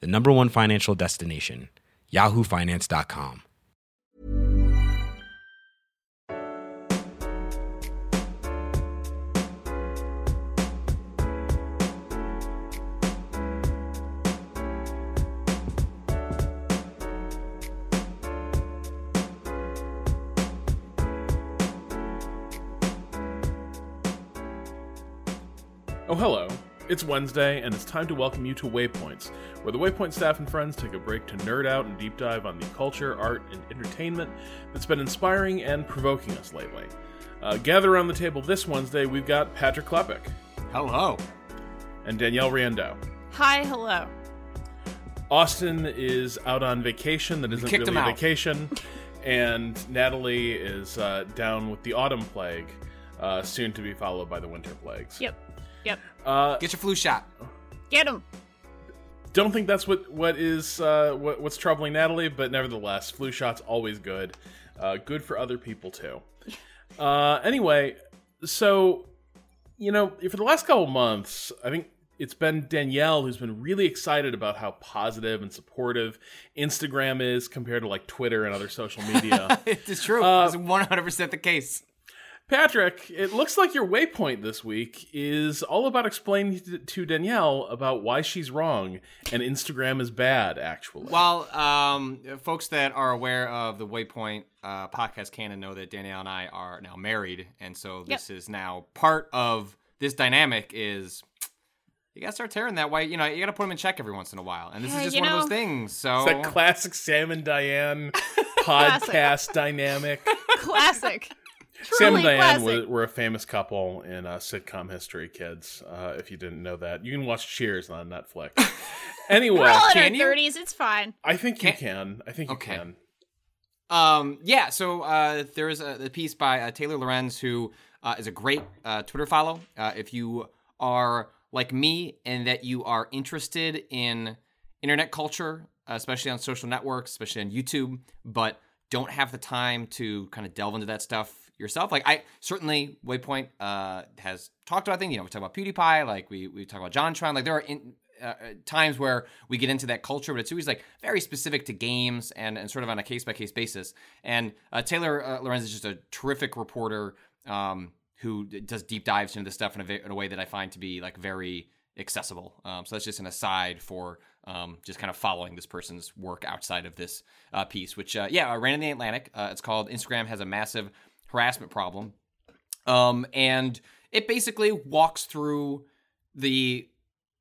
the number one financial destination, yahoofinance.com. Oh, hello. It's Wednesday, and it's time to welcome you to Waypoints, where the Waypoint staff and friends take a break to nerd out and deep dive on the culture, art, and entertainment that's been inspiring and provoking us lately. Uh, gather around the table this Wednesday, we've got Patrick Klepek Hello. and Danielle Riendeau. Hi, hello. Austin is out on vacation that isn't kicked really him a out. vacation, and Natalie is uh, down with the autumn plague, uh, soon to be followed by the winter plagues. Yep. Yep. Uh, Get your flu shot. Get him. don't think that's what what is uh, what, what's troubling Natalie, but nevertheless, flu shots always good. Uh, good for other people too. Uh, anyway, so you know, for the last couple months, I think it's been Danielle who's been really excited about how positive and supportive Instagram is compared to like Twitter and other social media. it is true. Uh, it's 100% the case. Patrick, it looks like your waypoint this week is all about explaining to- to Danielle about why she's wrong and Instagram is bad. Actually, Well, um, folks that are aware of the Waypoint uh, podcast canon know that Danielle and I are now married, and so this is now part of this dynamic. Is you gotta start tearing that white. You know, you gotta put them in check every once in a while, and this Yeah, is just you one of those things. So It's that classic Sam and Diane podcast dynamic. Classic. Sam and Diane classic. were, were a famous couple in uh, sitcom history, kids. Uh, if you didn't know that, you can watch Cheers on Netflix. anyway, We're all in can our you? thirties. It's fine. I think you Can- can. I think you Okay. can. Um, yeah, so uh, there is a, a piece by uh, Taylor Lorenz, who uh, is a great uh, Twitter follow. Uh, if you are like me and that you are interested in internet culture, especially on social networks, especially on YouTube, but don't have the time to kind of delve into that stuff yourself. Like I certainly Waypoint uh, has talked about things. You know, we talk about PewDiePie, like we we talk about John JonTron. Like there are in, uh, uh, times where we get into that culture, but it's always like very specific to games and, and sort of on a case by case basis. And uh, Taylor uh, Lorenz is just a terrific reporter um, who does deep dives into this stuff in a, in a way that I find to be like very accessible. Um, so that's just an aside for um, just kind of following this person's work outside of this uh, piece, which uh, yeah, I ran in the Atlantic. Uh, it's called Instagram has a massive harassment problem, um, and it basically walks through the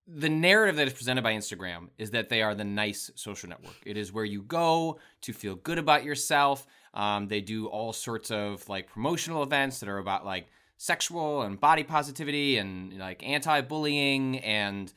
the narrative that is presented by Instagram is that they are the nice social network. It is where you go to feel good about yourself. Um, they do all sorts of like promotional events that are about like sexual and body positivity and like anti-bullying and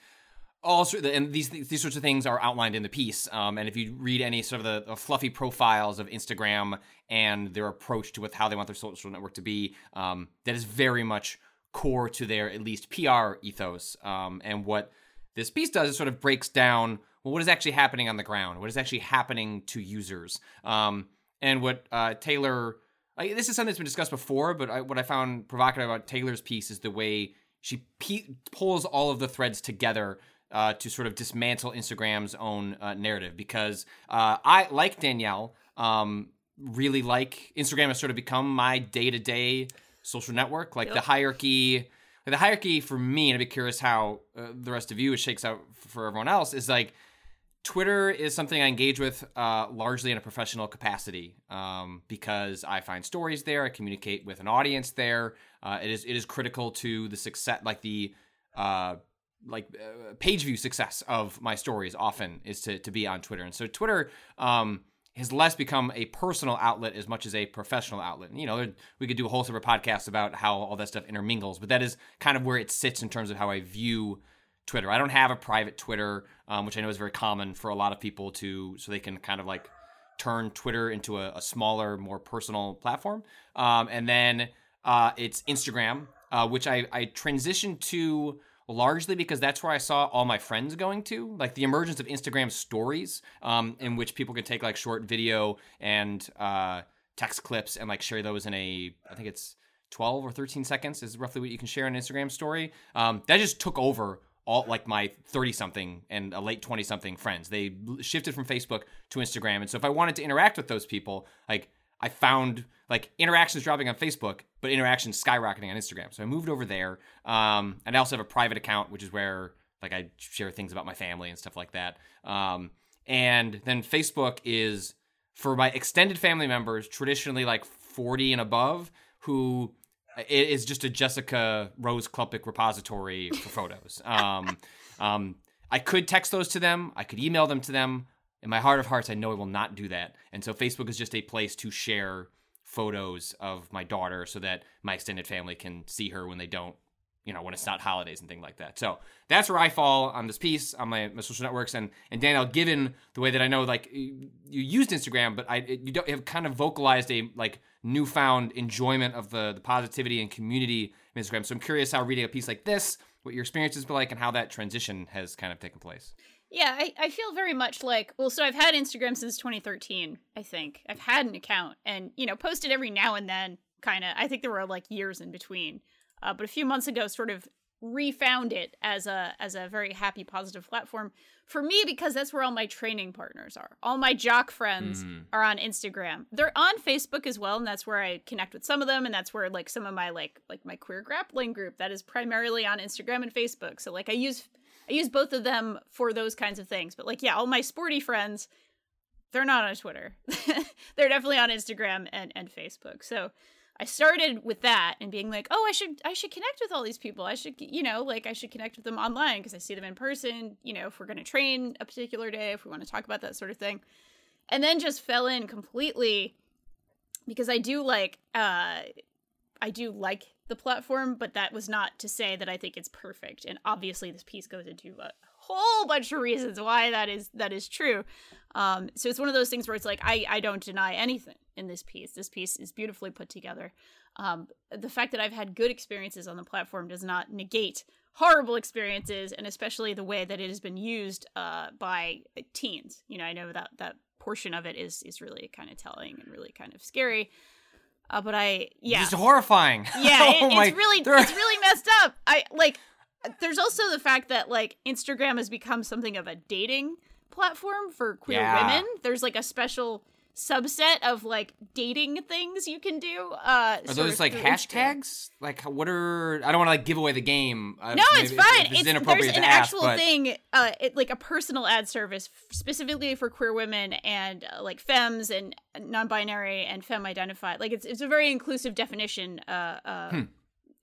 all sort and these these sorts of things are outlined in the piece. Um, and if you read any sort of the, the fluffy profiles of Instagram and their approach to with how they want their social network to be, um, that is very much core to their at least PR ethos. Um, and what this piece does is sort of breaks down well, what is actually happening on the ground, what is actually happening to users, um, and what uh, Taylor. Like, this is something that's been discussed before, but I, what I found provocative about Taylor's piece is the way she pe- pulls all of the threads together uh, to sort of dismantle Instagram's own uh, narrative. Because uh, I, like Danielle, um, really like Instagram has sort of become my day to day social network. Like the hierarchy, the hierarchy for me, and I'd be curious how uh, the rest of you it shakes out for everyone else. Is like Twitter is something I engage with uh, largely in a professional capacity um, because I find stories there. I communicate with an audience there. Uh, it is it is critical to the success, like the uh, like uh, page view success of my stories. Often is to to be on Twitter, and so Twitter um, has less become a personal outlet as much as a professional outlet. And, you know, we could do a whole separate podcast about how all that stuff intermingles, but that is kind of where it sits in terms of how I view Twitter. I don't have a private Twitter, um, which I know is very common for a lot of people to, so they can kind of like turn Twitter into a, a smaller, more personal platform. Um, and then uh, it's Instagram, uh, which I, I transitioned to largely because that's where I saw all my friends going to, like the emergence of Instagram stories, um, in which people can take like short video and uh, text clips and like share those in a, I think it's 12 or 13 seconds is roughly what you can share an Instagram story. Um, that just took over all like my 30 something and a late 20 something friends. They shifted from Facebook to Instagram. And so if I wanted to interact with those people, like I found like interactions dropping on Facebook, but interactions skyrocketing on Instagram. So I moved over there. Um, and I also have a private account, which is where like I share things about my family and stuff like that. Um, and then Facebook is for my extended family members, traditionally like 40 and above, who it is just a Jessica Rose Klupik repository for photos. Um, um, I could text those to them. I could email them to them. In my heart of hearts, I know I will not do that. And so Facebook is just a place to share photos of my daughter so that my extended family can see her when they don't, you know, when it's not holidays and things like that. So that's where I fall on this piece on my, my social networks. And and Danielle, given the way that I know, like you used Instagram, but I you don't have kind of vocalized a like newfound enjoyment of the the positivity and community of Instagram. So I'm curious how reading a piece like this, what your experience has been like, and how that transition has kind of taken place. Yeah, I, I feel very much like well, so I've had Instagram since 2013, I think. I've had an account and, you know, posted every now and then, kind of. I think there were like years in between. Uh, but a few months ago, sort of refound it as a as a very happy, positive platform for me because that's where all my training partners are. All my jock friends Mm. are on Instagram. They're on Facebook as well, and that's where I connect with some of them, and that's where like some of my like like my queer grappling group that is primarily on Instagram and Facebook. So like I use I use both of them for those kinds of things. But like, yeah, all my sporty friends, they're not on Twitter. they're definitely on Instagram and, and Facebook. So I started with that and being like, oh, I should I should connect with all these people. I should you know like I should connect with them online because I see them in person. You know, if we're gonna train a particular day, if we want to talk about that sort of thing, and then just fell in completely because I do like uh I do like the platform, but that was not to say that I think it's perfect. And obviously, this piece goes into a whole bunch of reasons why that is that is true. Um, so it's one of those things where it's like I I don't deny anything in this piece. This piece is beautifully put together. Um, the fact that I've had good experiences on the platform does not negate horrible experiences, and especially the way that it has been used uh, by teens. You know, I know that that portion of it is is really kind of telling and really kind of scary. Uh, but I yeah It's horrifying. yeah, it, Oh my- it's really there- it's really messed up. I like there's also the fact that like Instagram has become something of a dating platform for queer Yeah. women. There's like a special subset of like dating things you can do. Uh Are those like hashtags? Like, what are? I don't want to like give away the game. Uh, No, it's fine. It's, it's inappropriate there's an ask, actual but thing, uh, it, like a personal ad service f- specifically for queer women and uh, like femmes and non-binary and femme-identified. Like it's it's a very inclusive definition uh, uh, Hmm.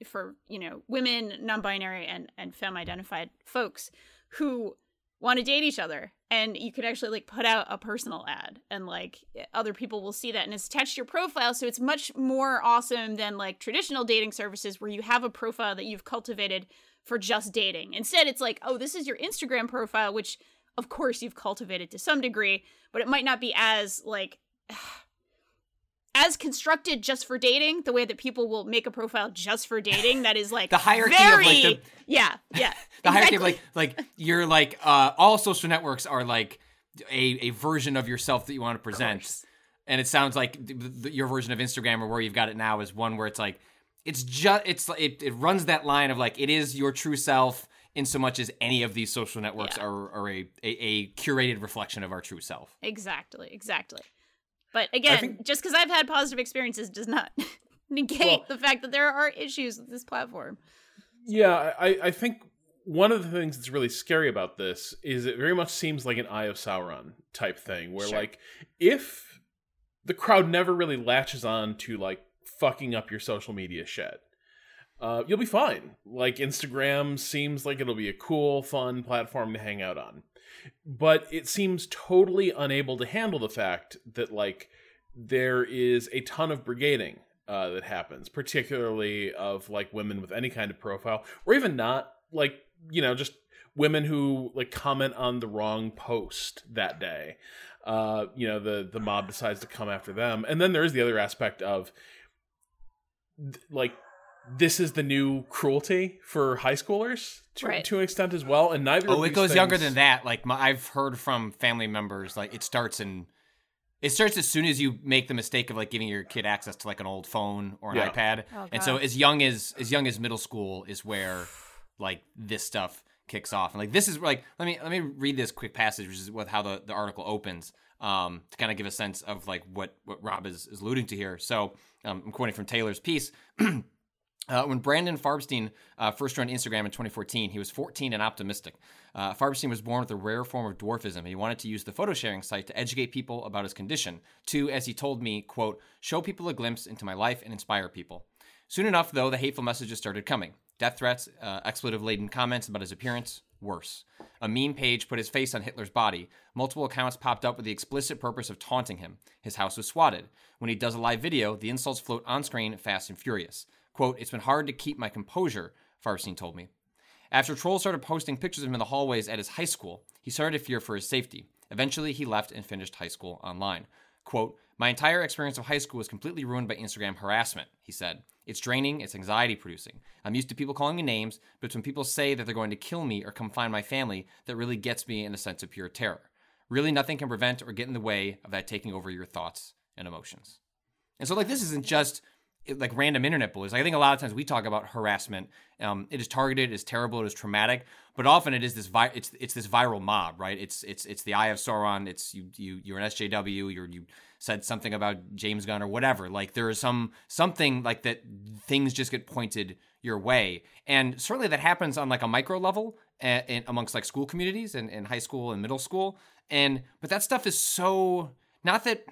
for you know women, non-binary and and femme-identified folks who want to date each other and you could actually like put out a personal ad and like other people will see that and it's attached to your profile so it's much more awesome than like traditional dating services where you have a profile that you've cultivated for just dating. Instead it's like oh this is your instagram profile which of course you've cultivated to some degree but it might not be as like as constructed just for dating the way that people will make a profile just for dating that is like The hierarchy of, like, the- yeah yeah the hierarchy of like like you're like uh, all social networks are like a, a version of yourself that you want to present and it sounds like th- th- your version of instagram or where you've got it now is one where it's like it's just it's it, it runs that line of like it is your true self in so much as any of these social networks Yeah. are, are a, a, a curated reflection of our true self Exactly, exactly. But again, think- just because I've had positive experiences does not negate Well- the fact that there are issues with this platform. Yeah, I, I think one of the things that's really scary about this is it very much seems like an Eye of Sauron type thing, where Sure. like if the crowd never really latches on to like fucking up your social media shit, uh, you'll be fine. Like Instagram seems like it'll be a cool, fun platform to hang out on, but it seems totally unable to handle the fact that like there is a ton of brigading uh, that happens, particularly of like women with any kind of profile, or even not, like you know, just women who like comment on the wrong post that day. Uh, you know, the the mob decides to come after them, and then there is the other aspect of like this is the new cruelty for high schoolers to, Right. to an extent as well, and neither. Oh, of it these goes younger than that. Like my, I've heard from family members, like it starts in, it starts as soon as you make the mistake of like giving your kid access to like an old phone or an Yeah. iPad, Oh, and so as young as as young as middle school is where like this stuff kicks off. And like this is like let me let me read this quick passage, which is what how the the article opens, um, to kind of give a sense of like what what Rob is is alluding to here. So um, I'm quoting from Taylor's piece. Uh, when Brandon Farbstein uh, first joined Instagram in 2014, he was 14 and optimistic. Uh, Farbstein was born with a rare form of dwarfism, he wanted to use the photo sharing site to educate people about his condition. To, as he told me, quote, show people a glimpse into my life and inspire people. Soon enough, though, the hateful messages started coming. Death threats, uh, expletive-laden comments about his appearance. Worse. A meme page put his face on Hitler's body. Multiple accounts popped up with the explicit purpose of taunting him. His house was swatted. When he does a live video, the insults float on screen fast and furious. Quote, it's been hard to keep my composure, Farbstein told me. After trolls started posting pictures of him in the hallways at his high school, he started to fear for his safety. Eventually, he left and finished high school online. Quote, My entire experience of high school was completely ruined by Instagram harassment, he said. It's draining, it's anxiety producing. I'm used to people calling me names, but it's when people say that they're going to kill me or come find my family that really gets me in a sense of pure terror. Really, nothing can prevent or get in the way of that taking over your thoughts and emotions. And so, like, this isn't just like random internet bullies. I think a lot of times we talk about harassment. Um, it is targeted, it is terrible, it is traumatic, but often it is this vi- it's it's this viral mob, right? It's it's it's the Eye of Sauron. It's you you you're an SJW. You're you said something about James Gunn or whatever. Like there is some something like that. Things just get pointed your way, and certainly that happens on like a micro level and, and amongst like school communities and, and high school and middle school. And but that stuff is so not that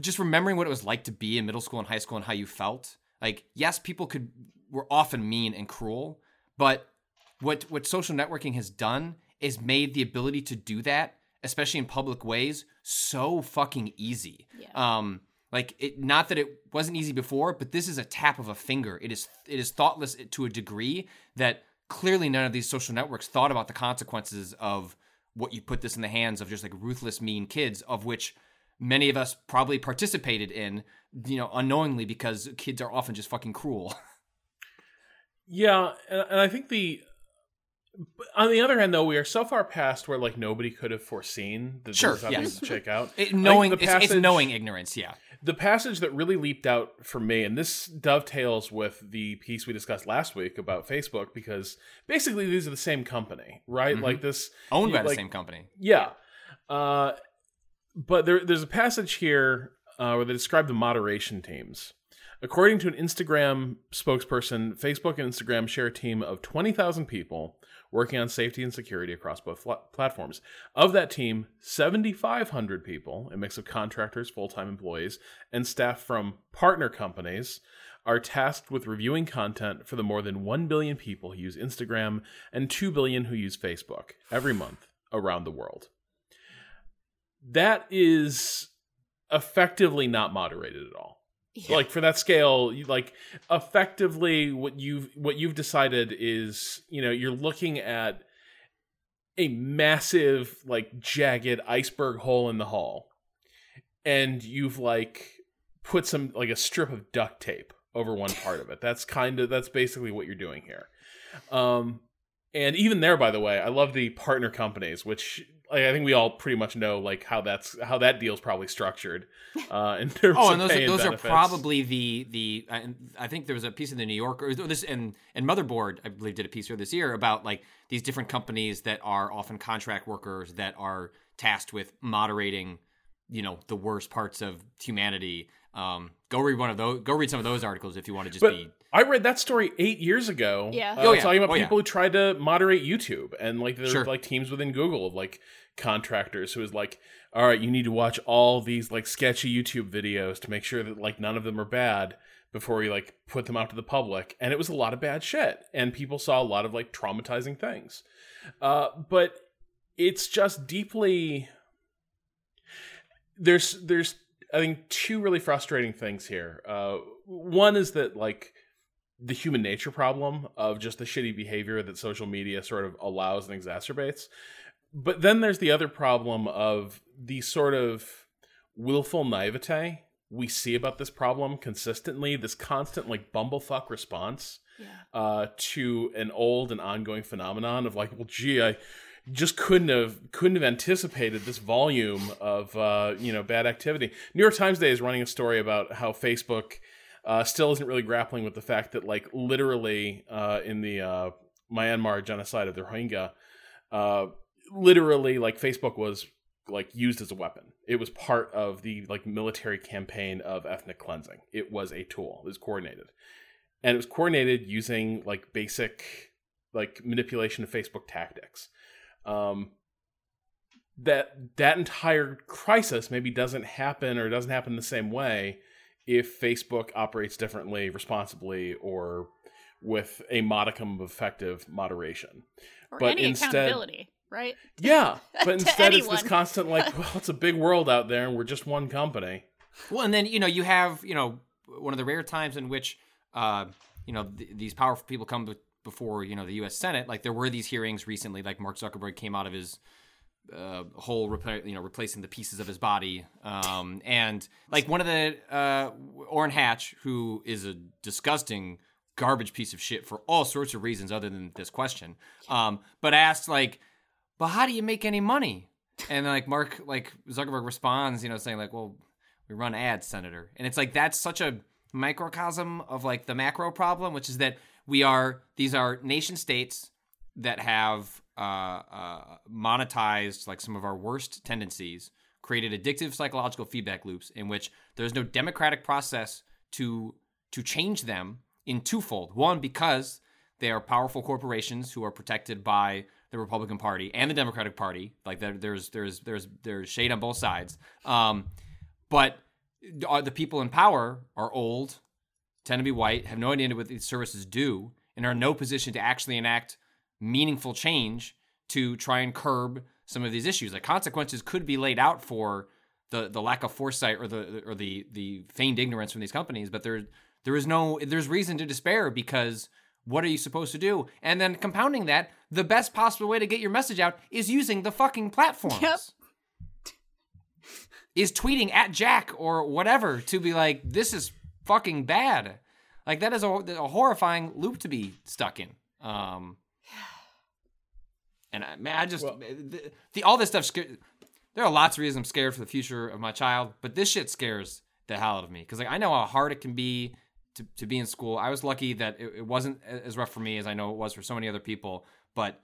just remembering what it was like to be in middle school and high school and how you felt. Like, yes, people could were often mean and cruel, but what what social networking has done is made the ability to do that, especially in public ways, so fucking easy. Yeah. Um, like it not that it wasn't easy before, but this is a tap of a finger. It is it is thoughtless to a degree that clearly none of these social networks thought about the consequences of what you put this in the hands of just like ruthless mean kids of which many of us probably participated in, you know, unknowingly because kids are often just fucking cruel. Yeah, and, I think the on the other hand, though, we are so far past where like nobody could have foreseen that Sure, this is how things yes. would shake out. It, knowing the it's, it's knowing ignorance, yeah. the passage that really leaped out for me, and this dovetails with the piece we discussed last week about Facebook, because basically these are the same company, right? Mhm. Like this Owned by the like- same company. Yeah. Uh, but there, there's a passage here uh, where they describe the moderation teams. According to an Instagram spokesperson, Facebook and Instagram share a team of 20,000 people working on safety and security across both fla- platforms. Of that team, 7,500 people, a mix of contractors, full time employees, and staff from partner companies, are tasked with reviewing content for the more than 1 billion people who use Instagram and 2 billion who use Facebook every month around the world. That is effectively not moderated at all. Yeah. Like for that scale, you, like effectively what you've what you've decided is, you know, you're looking at a massive like jagged iceberg hole in the hull and you've like put some like a strip of duct tape over one part of it. That's kind of that's basically what you're doing here. Um and even there by the way, I love the partner companies which like, I think we all pretty much know like how that's how that deal's probably structured uh in terms Oh, and those pay are, those are probably the the. I, I think there was a piece in the New Yorker or this and and Motherboard I believe did a piece here this year about like these different companies that are often contract workers that are tasked with moderating, you know, the worst parts of humanity. Um, go read one of those. Go read some of those articles if you want to just But be. I read that story eight years ago. Yeah. uh, Oh, yeah. talking about Oh, yeah. people who tried to moderate YouTube and like there's Sure. like teams within Google of like contractors who is like, all right, you need to watch all these like sketchy YouTube videos to make sure that like none of them are bad before you like put them out to the public. And it was a lot of bad shit, and people saw a lot of like traumatizing things. Uh, but it's just deeply there's there's I think two really frustrating things here. Uh, one is that like the human nature problem of just the shitty behavior that social media sort of allows and exacerbates. But then there's the other problem of the sort of willful naivete we see about this problem consistently, this constant like bumblefuck response Yeah. uh, to an old and ongoing phenomenon of like, well, gee, I just couldn't have couldn't have anticipated this volume of uh, you know bad activity. New York Times Day is running a story about how Facebook uh, still isn't really grappling with the fact that like literally uh, in the uh, Myanmar genocide of the Rohingya, uh, literally like Facebook was like used as a weapon. It was part of the like military campaign of ethnic cleansing. It was a tool. It was coordinated. And it was coordinated using like basic like manipulation of Facebook tactics. Um that that entire crisis maybe doesn't happen or doesn't happen the same way if Facebook operates differently, responsibly, or with a modicum of effective moderation. Or But any instead- accountability, right? Yeah, but To instead it's this constant like, well, it's a big world out there, and we're just one company. Well, and then you know you have you know one of the rare times in which uh, you know th- these powerful people come be- before you know the U.S. Senate. Like there were these hearings recently. Like Mark Zuckerberg came out of his uh, whole you know replacing the pieces of his body, um, and like one of the uh, Orrin Hatch, who is a disgusting garbage piece of shit for all sorts of reasons other than this question, um, but asked like, but how do you make any money? And like Mark, like Zuckerberg responds, you know, saying like, well, we run ads, Senator. And it's like that's such a microcosm of like the macro problem, which is that we are these are nation states that have uh, uh, monetized like some of our worst tendencies, created addictive psychological feedback loops in which there's no democratic process to to change them in twofold. One, because they are powerful corporations who are protected by the Republican Party and the Democratic Party. Like there, there's there's there's there's shade on both sides. Um, but the people in power are old, tend to be white, have no idea what these services do, and are in no position to actually enact meaningful change to try and curb some of these issues. The consequences could be laid out for the the lack of foresight or the or the the feigned ignorance from these companies, but there there is no there's reason to despair because what are you supposed to do? And then compounding that, the best possible way to get your message out is using the fucking platforms. Yep. Is tweeting at Jack or whatever to be like, this is fucking bad. Like that is a, a horrifying loop to be stuck in. Um, and I, man, I just Well- eh, the, the all this stuff. There are lots of reasons I'm scared for the future of my child, but this shit scares the hell out of me because like I know how hard it can be to, to be in school. I was lucky that it, it wasn't as rough for me as I know it was for so many other people, but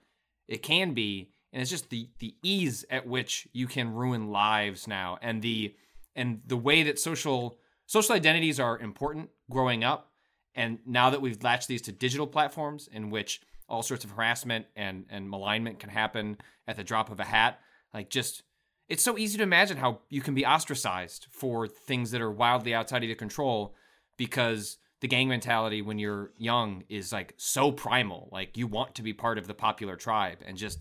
it can be, and it's just the the ease at which you can ruin lives now, and the and the way that social social identities are important growing up, and now that we've latched these to digital platforms in which all sorts of harassment and and malignment can happen at the drop of a hat, like just it's so easy to imagine how you can be ostracized for things that are wildly outside of your control because the gang mentality when you're young is like so primal. Like you want to be part of the popular tribe and just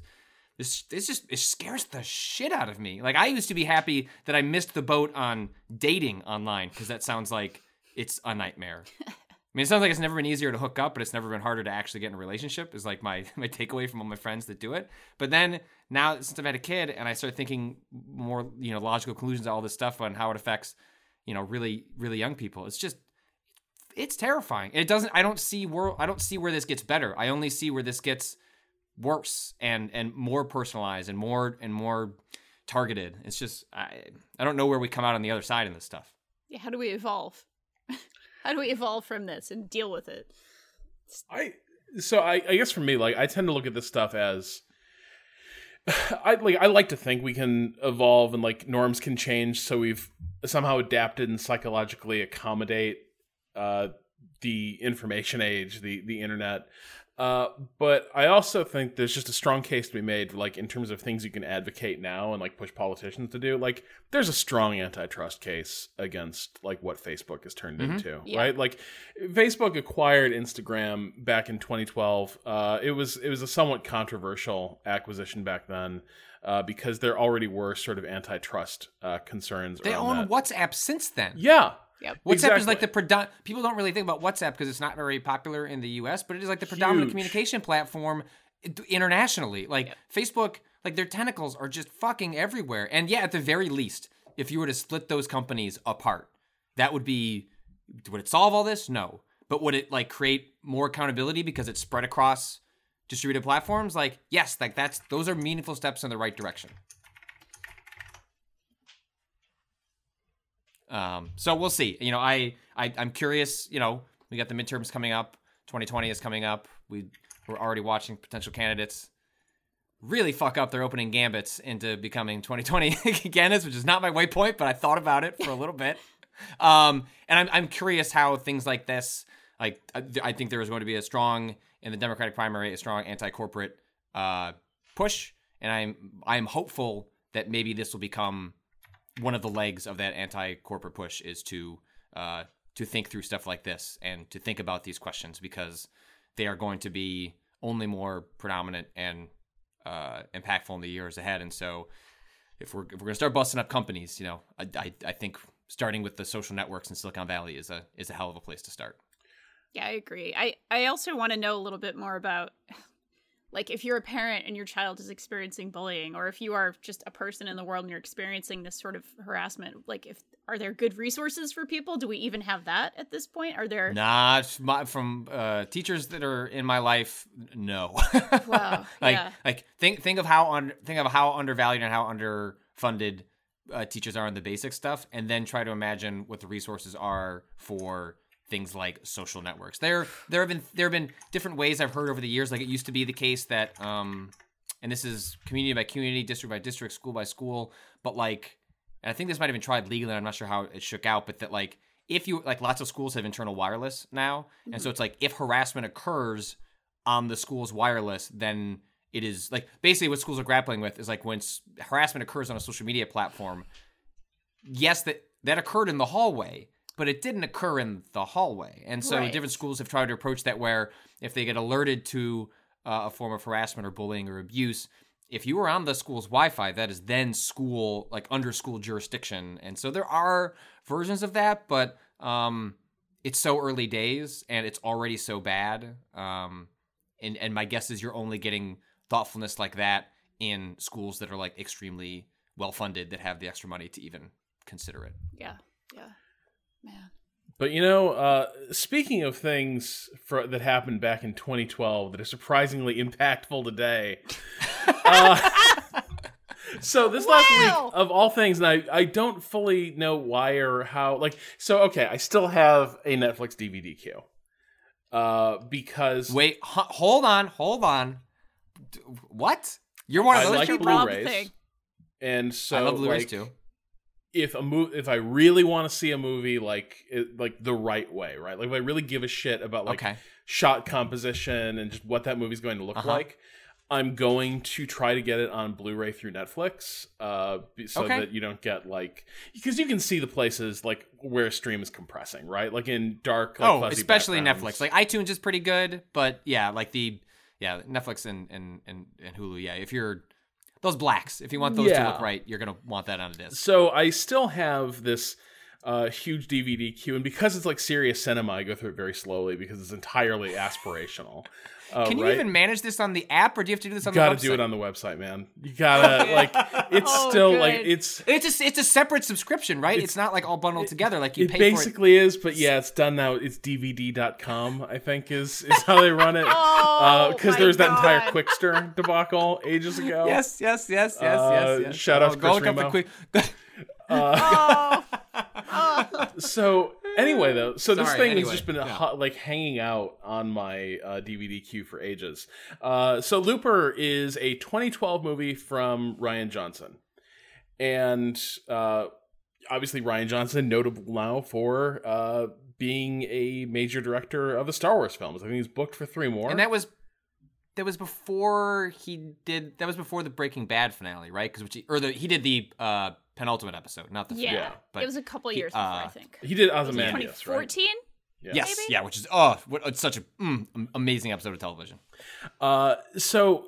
this this just it scares the shit out of me. Like i used to be happy that i missed the boat on dating online because that sounds like it's a nightmare i mean it sounds like it's never been easier to hook up but it's never been harder to actually get in a relationship is like my my takeaway from all my friends that do it but then now since i've had a kid and i start thinking more you know logical conclusions to all this stuff on how it affects you know really really young people it's just it's terrifying. It doesn't. I don't see where I don't see where this gets better. I only see where this gets worse and and more personalized and more and more targeted. It's just I I don't know where we come out on the other side in this stuff. Yeah, how do we evolve? how do we evolve from this and deal with it? I so I, I guess for me, like I tend to look at this stuff as I like I like to think we can evolve and like norms can change, so we've somehow adapted and psychologically accommodate uh, the information age, the the internet. Uh, but I also think there's just a strong case to be made, like in terms of things you can advocate now and like push politicians to do. Like, there's a strong antitrust case against like what Facebook has turned Mhm. into, Yeah. right? Like, Facebook acquired Instagram back in 2012. Uh, it was it was a somewhat controversial acquisition back then. Uh, because there already were sort of antitrust uh, concerns. They own that. WhatsApp since then. Yeah, Yep. WhatsApp is like the predom- people don't really think about WhatsApp because it's not very popular in the US, but it is like the predominant Huge. communication platform internationally. Like Facebook, like their tentacles are just fucking everywhere. And yeah, at the very least, if you were to split those companies apart, that would be would it solve all this? No. But would it like create more accountability because it's spread across distributed platforms? Like, yes, like that's those are meaningful steps in the right direction. Um, so we'll see. You know, I, I I'm curious. You know, we got the midterms coming up. 2020 is coming up. We we're already watching potential candidates really fuck up their opening gambits into becoming 2020 candidates, which is not my waypoint, but I thought about it for a little bit. Um, and I'm I'm curious how things like this, like I, I think there is going to be a strong in the Democratic primary, a strong anti-corporate uh, push, and I'm I'm hopeful that maybe this will become one of the legs of that anti-corporate push is to uh, to think through stuff like this and to think about these questions because they are going to be only more predominant and uh, impactful in the years ahead. And so, if we're if we're gonna start busting up companies, you know, I, I, I think starting with the social networks in Silicon Valley is a is a hell of a place to start. Yeah, I agree. I I also want to know a little bit more about like if you're a parent and your child is experiencing bullying or if you are just a person in the world and you're experiencing this sort of harassment, like if are there good resources for people? Do we even have that at this point? Are there Not my, from uh, teachers that are in my life. No. Wow, like yeah. like think think of how un, think of how undervalued and how underfunded uh, teachers are in the basic stuff, and then try to imagine what the resources are for things like social networks. There there have been there have been different ways I've heard over the years. Like it used to be the case that um, and this is community by community, district by district, school by school, but like and I think this might have been tried legally. I'm not sure how it shook out, but that like if you like lots of schools have internal wireless now, and so it's like if harassment occurs on the school's wireless, then it is like basically what schools are grappling with is like when s- harassment occurs on a social media platform. Yes, that that occurred in the hallway, but it didn't occur in the hallway, and so Right. different schools have tried to approach that where if they get alerted to uh, a form of harassment or bullying or abuse, if you are on the school's Wi-Fi, that is then school like under school jurisdiction, and so there are versions of that, but um, it's so early days and it's already so bad. Um, and and my guess is you're only getting thoughtfulness like that in schools that are like extremely well funded that have the extra money to even consider it. Yeah. Yeah. Man. But you know, uh, speaking of things for, that happened back in 2012 that are surprisingly impactful today. uh, so this last week, of all things, and I, I don't fully know why or how. Like, so okay, I still have a Netflix DVD queue. Uh, because Wait, h- hold on, hold on. D- What? You're one of I those like people? Rob Blu-rays, thing. and so I love Blu-rays like, too. If a movie if I really want to see a movie like it, like the right way, right? Like if I really give a shit about like Okay. shot composition and just what that movie's going to look Uh-huh. like, I'm going to try to get it on Blu-ray through Netflix, uh, so Okay. that you don't get like because you can see the places like where stream is compressing, right? Like in dark, like, oh, especially. Netflix. Like iTunes is pretty good, but yeah, like the yeah Netflix and and and, and Hulu. Yeah, if you're those blacks, if you want those to look right, you're gonna want that on a disc. So I still have this uh, huge DVD queue, and because it's like serious cinema, I go through it very slowly because it's entirely aspirational. Uh, Can you right? even manage this on the app, or do you have to do this on gotta the website? You gotta do it on the website, man. You gotta like it's Oh, still like it's It's a it's a separate subscription, right? It's, not like all bundled together. Like you it pay basically is, but yeah, it's done now. It's DVD.com, I think is is how they run it. Oh, Because there was that entire Qwikster debacle ages ago. Yes, yes, yes, yes, Uh, yes, yes. shout out Oh, to Chris Remo. quick. Oh. oh. So anyway, though, so this thing anyway, has just been yeah. hot, like hanging out on my uh, DVD queue for ages. Uh, so Looper is a 2012 movie from Rian Johnson, and uh, obviously Rian Johnson notable now for uh, being a major director of the Star Wars films. I think he's booked for three more. and that was that was before he did. That was before the Breaking Bad finale, right? Because which he, or the he did the uh, penultimate episode, not the Yeah. finale. But it was a couple he- years before, uh, I think. he did Was it Ozymandias, right? 2014? Yeah. yes, maybe? yeah, which is oh, what, it's such a mm, amazing episode of television. Uh, so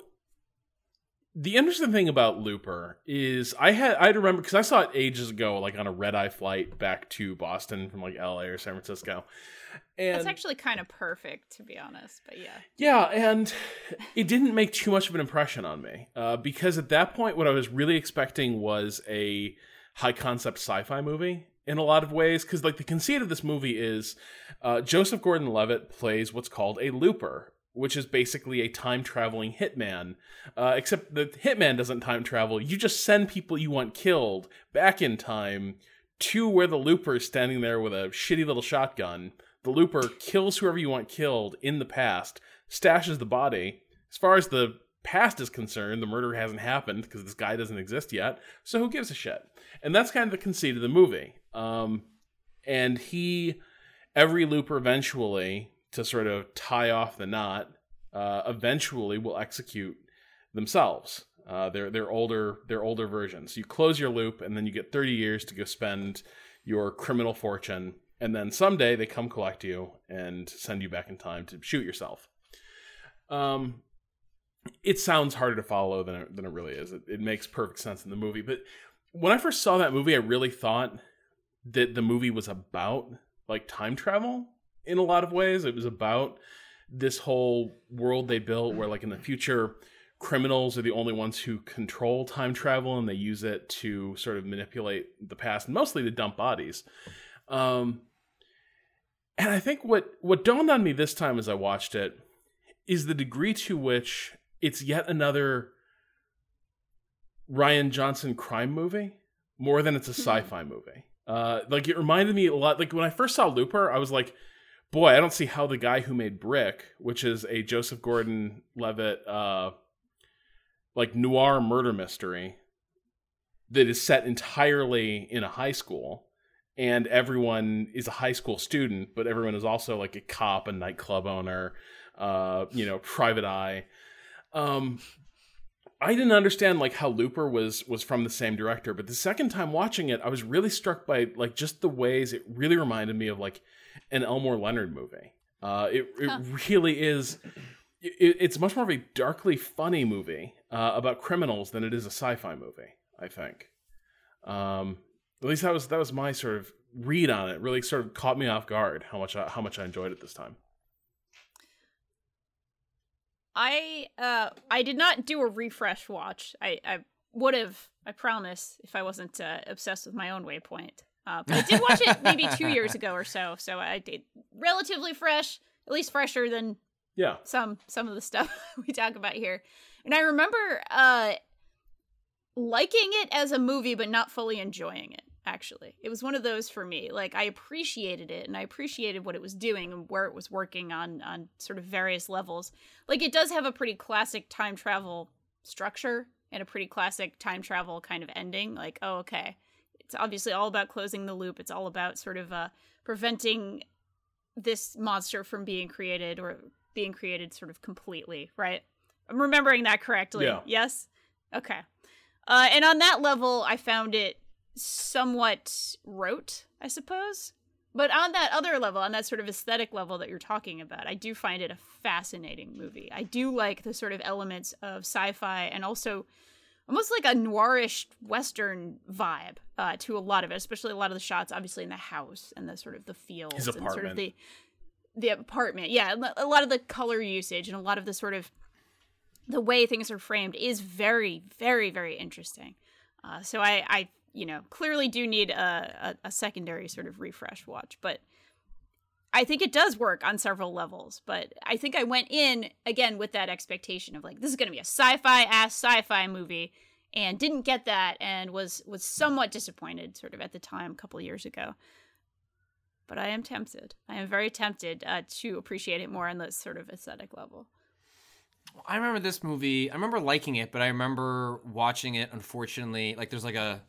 the interesting thing about Looper is I had I remember because I saw it ages ago, like on a red eye flight back to Boston from like L.A. or San Francisco. And That's actually kind of perfect, to be honest. But yeah, yeah, and it didn't make too much of an impression on me uh, because at that point, what I was really expecting was a high concept sci-fi movie in a lot of ways. Because like the conceit of this movie is uh, Joseph Gordon-Levitt plays what's called a looper, which is basically a time traveling hitman. Uh, except the hitman doesn't time travel. You just send people you want killed back in time to where the looper is standing there with a shitty little shotgun. The looper kills whoever you want killed in the past, stashes the body. As far as the past is concerned, the murder hasn't happened because this guy doesn't exist yet. So who gives a shit? And that's kind of the conceit of the movie. Um, and he, every looper eventually, to sort of tie off the knot, uh, eventually will execute themselves. Uh, they're they're older they're older versions. You close your loop and then you get 30 years to go spend your criminal fortune, and then someday they come collect you and send you back in time to shoot yourself. Um, it sounds harder to follow than it, than it really is. It, it makes perfect sense in the movie, but when I first saw that movie, I really thought that the movie was about like time travel in a lot of ways. It was about this whole world they built where like in the future criminals are the only ones who control time travel and they use it to sort of manipulate the past mostly to dump bodies. Um and I think what what dawned on me this time as I watched it is the degree to which it's yet another Rian Johnson crime movie more than it's a sci-fi movie. Uh, like it reminded me a lot. Like when I first saw Looper, I was like, "Boy, I don't see how the guy who made Brick, which is a Joseph Gordon-Levitt, uh, like noir murder mystery that is set entirely in a high school, and everyone is a high school student, but everyone is also like a cop, a nightclub owner, uh, you know, private eye." Um, I didn't understand like how Looper was was from the same director, but the second time watching it, I was really struck by like just the ways it really reminded me of like an Elmore Leonard movie. Uh, it it Huh. really is. It, it's much more of a darkly funny movie uh, about criminals than it is a sci-fi movie. I think. Um, at least that was that was my sort of read on it. Really sort of caught me off guard how much I, how much I enjoyed it this time. I uh I did not do a refresh watch. I I would have, I promise, if I wasn't uh, obsessed with my own waypoint. Uh, but I did watch it maybe two years ago or so, so I did relatively fresh, at least fresher than Yeah. some some of the stuff we talk about here. And I remember uh liking it as a movie but not fully enjoying it actually. It was one of those for me. Like I appreciated it and I appreciated what it was doing and where it was working on on sort of various levels. Like it does have a pretty classic time travel structure and a pretty classic time travel kind of ending. Like, oh okay. It's obviously all about closing the loop. It's all about sort of uh preventing this monster from being created or being created sort of completely, right? I'm remembering that correctly. Yeah. Yes? Okay. Uh, and on that level, I found it somewhat rote, I suppose. But on that other level, on that sort of aesthetic level that you're talking about, I do find it a fascinating movie. I do like the sort of elements of sci fi and also almost like a noirish Western vibe uh, to a lot of it, especially a lot of the shots, obviously, in the house and the sort of the fields and sort of the the apartment. Yeah, a lot of the color usage and a lot of the sort of the way things are framed is very, very, very interesting. Uh, so I, I, you know, clearly do need a, a, a secondary sort of refresh watch, but I think it does work on several levels. But I think I went in again with that expectation of like this is going to be a sci-fi ass sci-fi movie, and didn't get that, and was was somewhat disappointed sort of at the time a couple years ago. But I am tempted. I am very tempted uh, to appreciate it more on this sort of aesthetic level. I remember this movie. I remember liking it, but I remember watching it. Unfortunately, like there's like a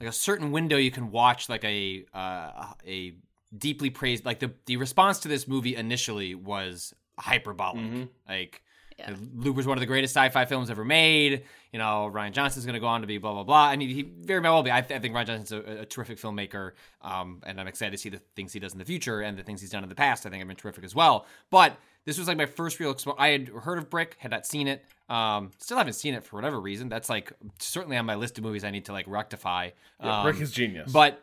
like a certain window you can watch like a uh, a deeply praised like the the response to this movie initially was hyperbolic. Mhm. Like Yeah. Looper's one of the greatest sci-fi films ever made. You know, Rian Johnson's going to go on to be blah blah blah. I mean, he very well be. I, th- I think Rian Johnson's a, a terrific filmmaker, um, and I'm excited to see the things he does in the future and the things he's done in the past. I think have been terrific as well. But this was like my first real exposure. I had heard of Brick, had not seen it. Um, still haven't seen it for whatever reason. That's like certainly on my list of movies I need to like rectify. Yeah, Um, Brick is genius. but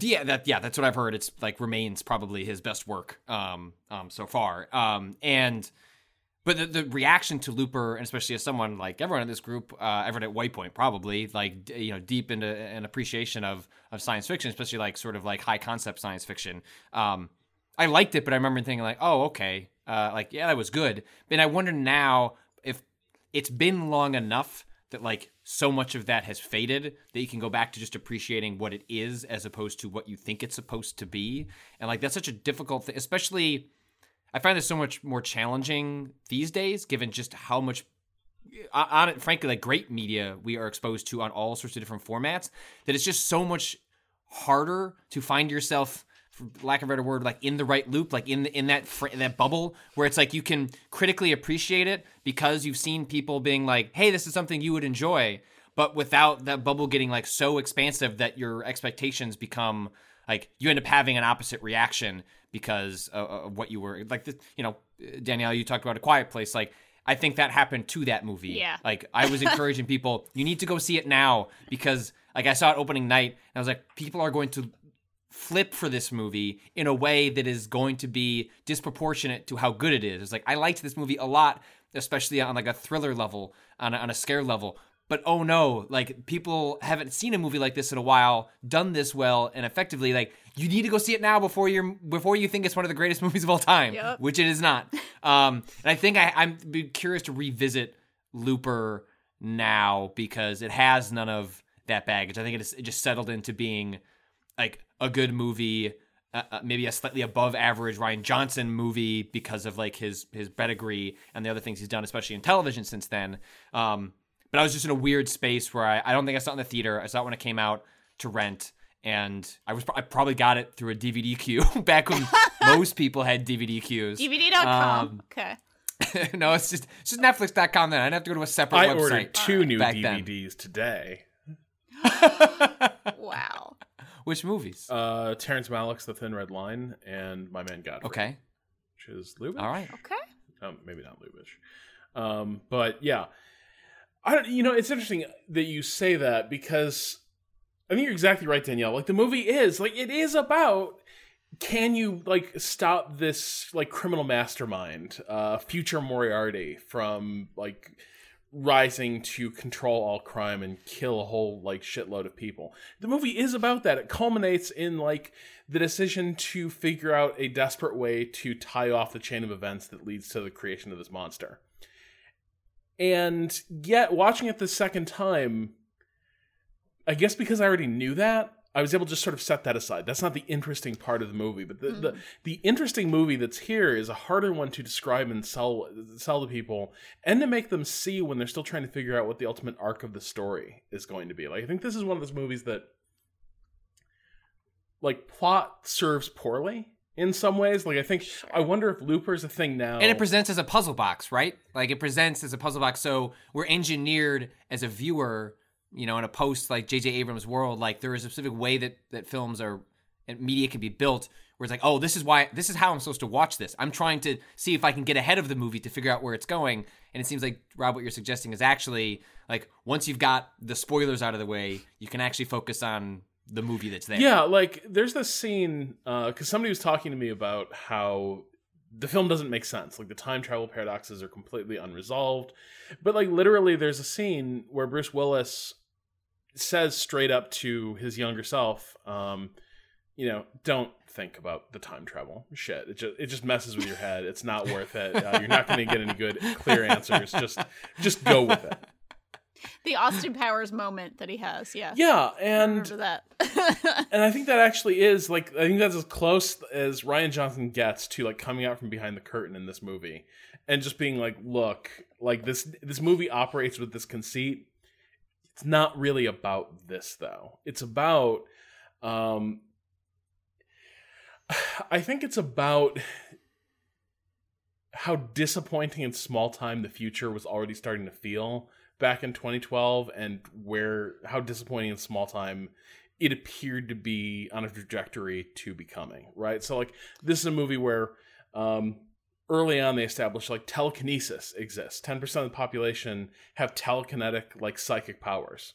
yeah, that yeah, that's what I've heard. It's like remains probably his best work um, um, so far. Um, and but the, the reaction to Looper, and especially as someone like everyone in this group, uh, everyone at Waypoint probably like d- you know deep into an appreciation of of science fiction, especially like sort of like high concept science fiction. Um, I liked it, but I remember thinking like, oh okay, uh, like yeah, that was good. But I wonder now if it's been long enough that like so much of that has faded that you can go back to just appreciating what it is as opposed to what you think it's supposed to be. And like that's such a difficult thing especially i find this so much more challenging these days given just how much on on it frankly like great media we are exposed to on all sorts of different formats that it's just so much harder to find yourself for lack of a better word like in the right loop like in the, in that fr- that bubble where it's like you can critically appreciate it because you've seen people being like hey this is something you would enjoy but without that bubble getting like so expansive that your expectations become like you end up having an opposite reaction because of, of what you were like the, you know Danielle you talked about a quiet place like I think that happened to that movie. Yeah. Like I was encouraging people, you need to go see it now because like I saw it opening night and I was like, people are going to flip for this movie in a way that is going to be disproportionate to how good it is. It's like I liked this movie a lot, especially on like a thriller level, on a, on a scare level. But oh no, like people haven't seen a movie like this in a while, done this well and effectively. Like you need to go see it now before you're before you think it's one of the greatest movies of all time, Yep. which it is not. Um, and I think I, I'm be curious to revisit Looper now because it has none of that baggage. I think it, is, it just settled into being like a good movie, uh, uh, maybe a slightly above average Rian Johnson movie because of like his his pedigree and the other things he's done, especially in television since then. Um, but I was just in a weird space where I, I don't think I saw it in the theater. I saw it when it came out to rent, and I was I probably got it through a DVD queue back when most people had DVD queues. DVD.com. Um, okay. no, it's just it's just Netflix.com. Then I'd have to go to a separate I website. I ordered two new back then. DVDs today. Wow. Which movies? Uh, Terrence Malick's The Thin Red Line and My Man Godfrey. okay, Which is Lubitsch. all right. Okay. Um, maybe not Lubitsch. Um, but yeah, I don't. You know, it's interesting that you say that because I think you're exactly right, Danielle. Like the movie is like it is about can you like stop this like criminal mastermind, uh, future Moriarty from like rising to control all crime and kill a whole like shitload of people. The movie is about that. It culminates in like the decision to figure out a desperate way to tie off the chain of events that leads to the creation of this monster. And yet watching it the second time I guess because I already knew that, I was able to just sort of set that aside. That's not the interesting part of the movie, but the, the mm. the interesting movie that's here is a harder one to describe and sell sell to people, and to make them see when they're still trying to figure out what the ultimate arc of the story is going to be. Like I think this is one of those movies that, like, plot serves poorly in some ways. Like I think I wonder if Looper's a thing now. And it presents as a puzzle box, right? Like it presents as a puzzle box. So we're engineered as a viewer, you know, in a post like J.J. Abrams' world, like there is a specific way that that films are and media can be built where it's like, oh, this is why this is how I'm supposed to watch this. I'm trying to see if I can get ahead of the movie to figure out where it's going. And it seems like Rob, what you're suggesting is actually like once you've got the spoilers out of the way, you can actually focus on the movie that's there. Yeah, like there's this scene uh, because somebody was talking to me about how the film doesn't make sense. Like the time travel paradoxes are completely unresolved. But like literally, there's a scene where Bruce Willis says straight up to his younger self, um, you know, don't think about the time travel shit. It just it just messes with your head. It's not worth it. Uh, you're not going to get any good clear answers. Just just go with it. The Austin Powers moment that he has. Yeah. Yeah, and that. and I think that actually is like I think that's as close as Rian Johnson gets to like coming out from behind the curtain in this movie and just being like, look, like this this movie operates with this conceit. It's not really about this though. It's about um I think it's about how disappointing and small time the future was already starting to feel back in 2012 and where how disappointing and small time it appeared to be on a trajectory to becoming right so like this is a movie where um early on they established like telekinesis exists. 10% of the population have telekinetic like psychic powers.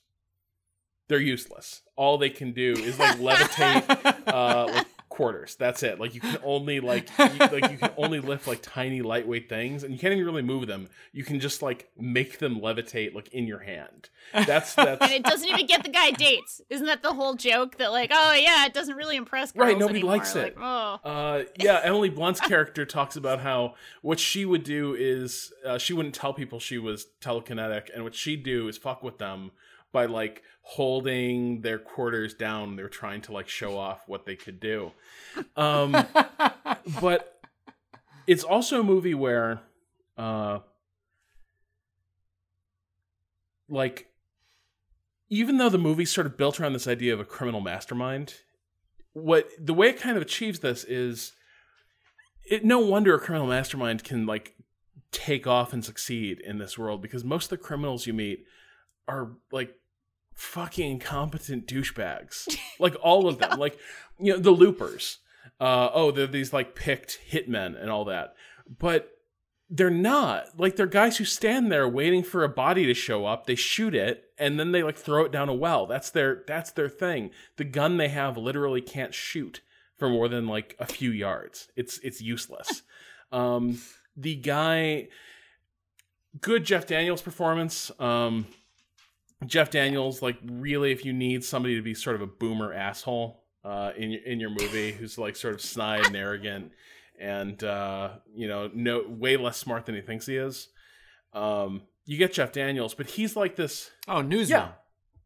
They're useless. All they can do is like levitate uh like quarters that's it like you can only like you, like you can only lift like tiny lightweight things and you can't even really move them you can just like make them levitate like in your hand that's that's and it doesn't even get the guy dates. Isn't that the whole joke that like, oh yeah, it doesn't really impress girls Right, nobody anymore. likes it. Like, oh, Uh, yeah, Emily Blunt's character talks about how what she would do is uh, she wouldn't tell people she was telekinetic, and what she'd do is fuck with them by like holding their quarters down. They're trying to like show off what they could do. Um, but it's also a movie where, uh, like, even though the movie's sort of built around this idea of a criminal mastermind, what the way it kind of achieves this is it no wonder a criminal mastermind can like take off and succeed in this world because most of the criminals you meet are like fucking incompetent douchebags. Like all of them. Like you know the loopers. Uh oh they're these like picked hitmen and all that. But they're not. Like they're guys who stand there waiting for a body to show up. They shoot it and then they like throw it down a well. That's their that's their thing. The gun they have literally can't shoot for more than like a few yards. It's it's useless. Um the guy good jeff daniels performance. Um jeff daniels like really if you need somebody to be sort of a boomer asshole uh in your in your movie who's like sort of snide and arrogant and uh, you know, no way less smart than he thinks he is. Um, you get Jeff Daniels, but he's like this. Oh, newsroom.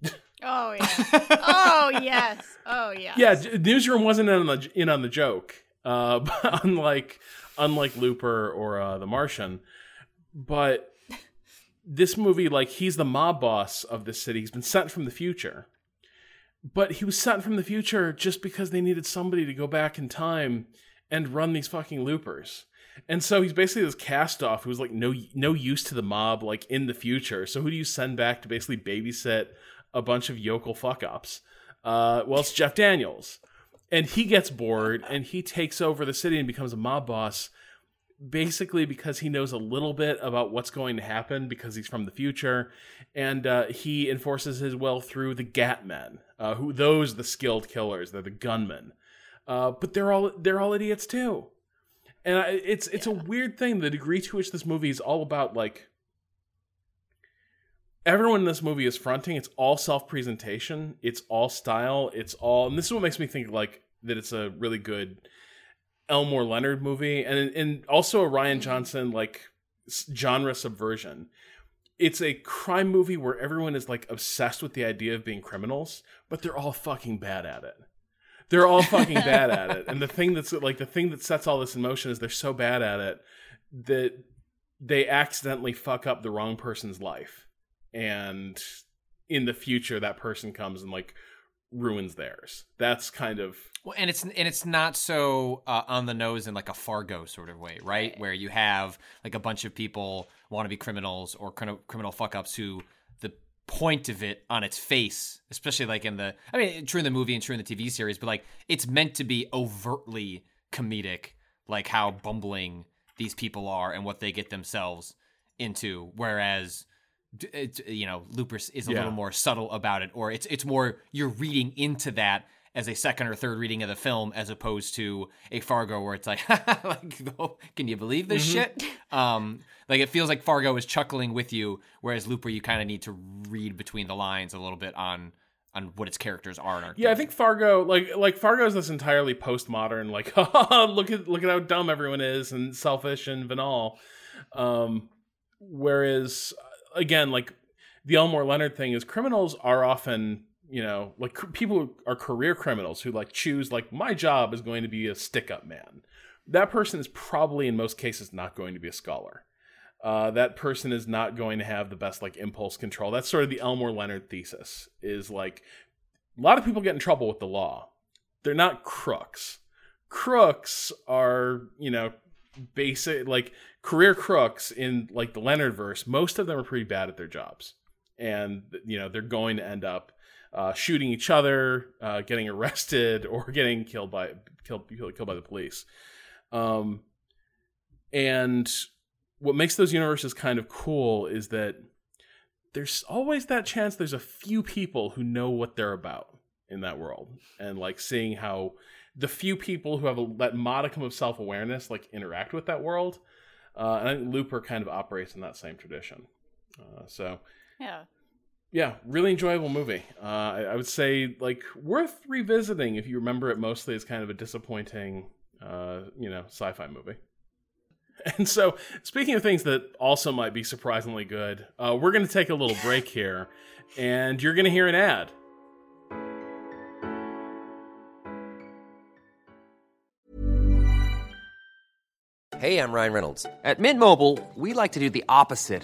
Yeah. oh yeah, oh yes, oh yeah. Yeah, Newsroom wasn't in on the in on the joke, uh, but unlike unlike Looper or uh, The Martian, but this movie, like he's the mob boss of this city. He's been sent from the future, but he was sent from the future just because they needed somebody to go back in time and run these fucking loopers. And so he's basically this cast off who's like no no use to the mob like in the future. So who do you send back to basically babysit a bunch of yokel fuck ups? Uh, well, it's Jeff Daniels, and he gets bored and he takes over the city and becomes a mob boss, basically because he knows a little bit about what's going to happen because he's from the future, and uh, he enforces his will through the Gat Men, uh, who those the skilled killers. They're the gunmen. Uh, but they're all they're all idiots too, and I, it's it's a weird thing the degree to which this movie is all about like everyone in this movie is fronting. It's all self presentation. It's all style. It's all, and this is what makes me think like that it's a really good Elmore Leonard movie, and and also a Rian mm-hmm. Johnson like genre subversion. It's a crime movie where everyone is like obsessed with the idea of being criminals, but they're all fucking bad at it. They're all fucking bad at it. And the thing that's like the thing that sets all this in motion is they're so bad at it that they accidentally fuck up the wrong person's life. And in the future that person comes and like ruins theirs. That's kind of Well, and it's and it's not so uh, on the nose in like a Fargo sort of way, right? Where you have like a bunch of people want to be criminals or criminal criminal fuck ups who the point of it on its face, especially like in the I mean, true in the movie and true in the TV series, but like it's meant to be overtly comedic, like how bumbling these people are and what they get themselves into. Whereas it, you know, Looper is a Yeah. little more subtle about it, or it's it's more you're reading into that as a second or third reading of the film, as opposed to a Fargo where it's like, like, oh, can you believe this shit? Um, like it feels like Fargo is chuckling with you, whereas Looper, you kind of need to read between the lines a little bit on on what its characters are. And are Yeah, I think Fargo like like Fargo is this entirely postmodern like look at look at how dumb everyone is and selfish and banal. Um whereas again like the Elmore Leonard thing is criminals are often, you know, like people are career criminals who like choose like my job is going to be a stick-up man. That person is probably in most cases not going to be a scholar. Uh, that person is not going to have the best like impulse control. That's sort of the Elmore Leonard thesis. Is like a lot of people get in trouble with the law. They're not crooks. Crooks are, you know, basic like career crooks in like the Leonard verse, most of them are pretty bad at their jobs, and you know they're going to end up uh, shooting each other, uh, getting arrested, or getting killed by killed killed by the police. Um, and what makes those universes kind of cool is that there's always that chance there's a few people who know what they're about in that world, and like seeing how the few people who have a, that modicum of self awareness like interact with that world. Uh, and I think Looper kind of operates in that same tradition. Uh, so Yeah. Yeah, really enjoyable movie. Uh, I, I would say like worth revisiting if you remember it mostly as kind of a disappointing, uh, you know, sci-fi movie. And so, speaking of things that also might be surprisingly good, uh, we're going to take a little break here, and you're going to hear an ad. Hey, I'm Ryan Reynolds. At Mint Mobile, we like to do the opposite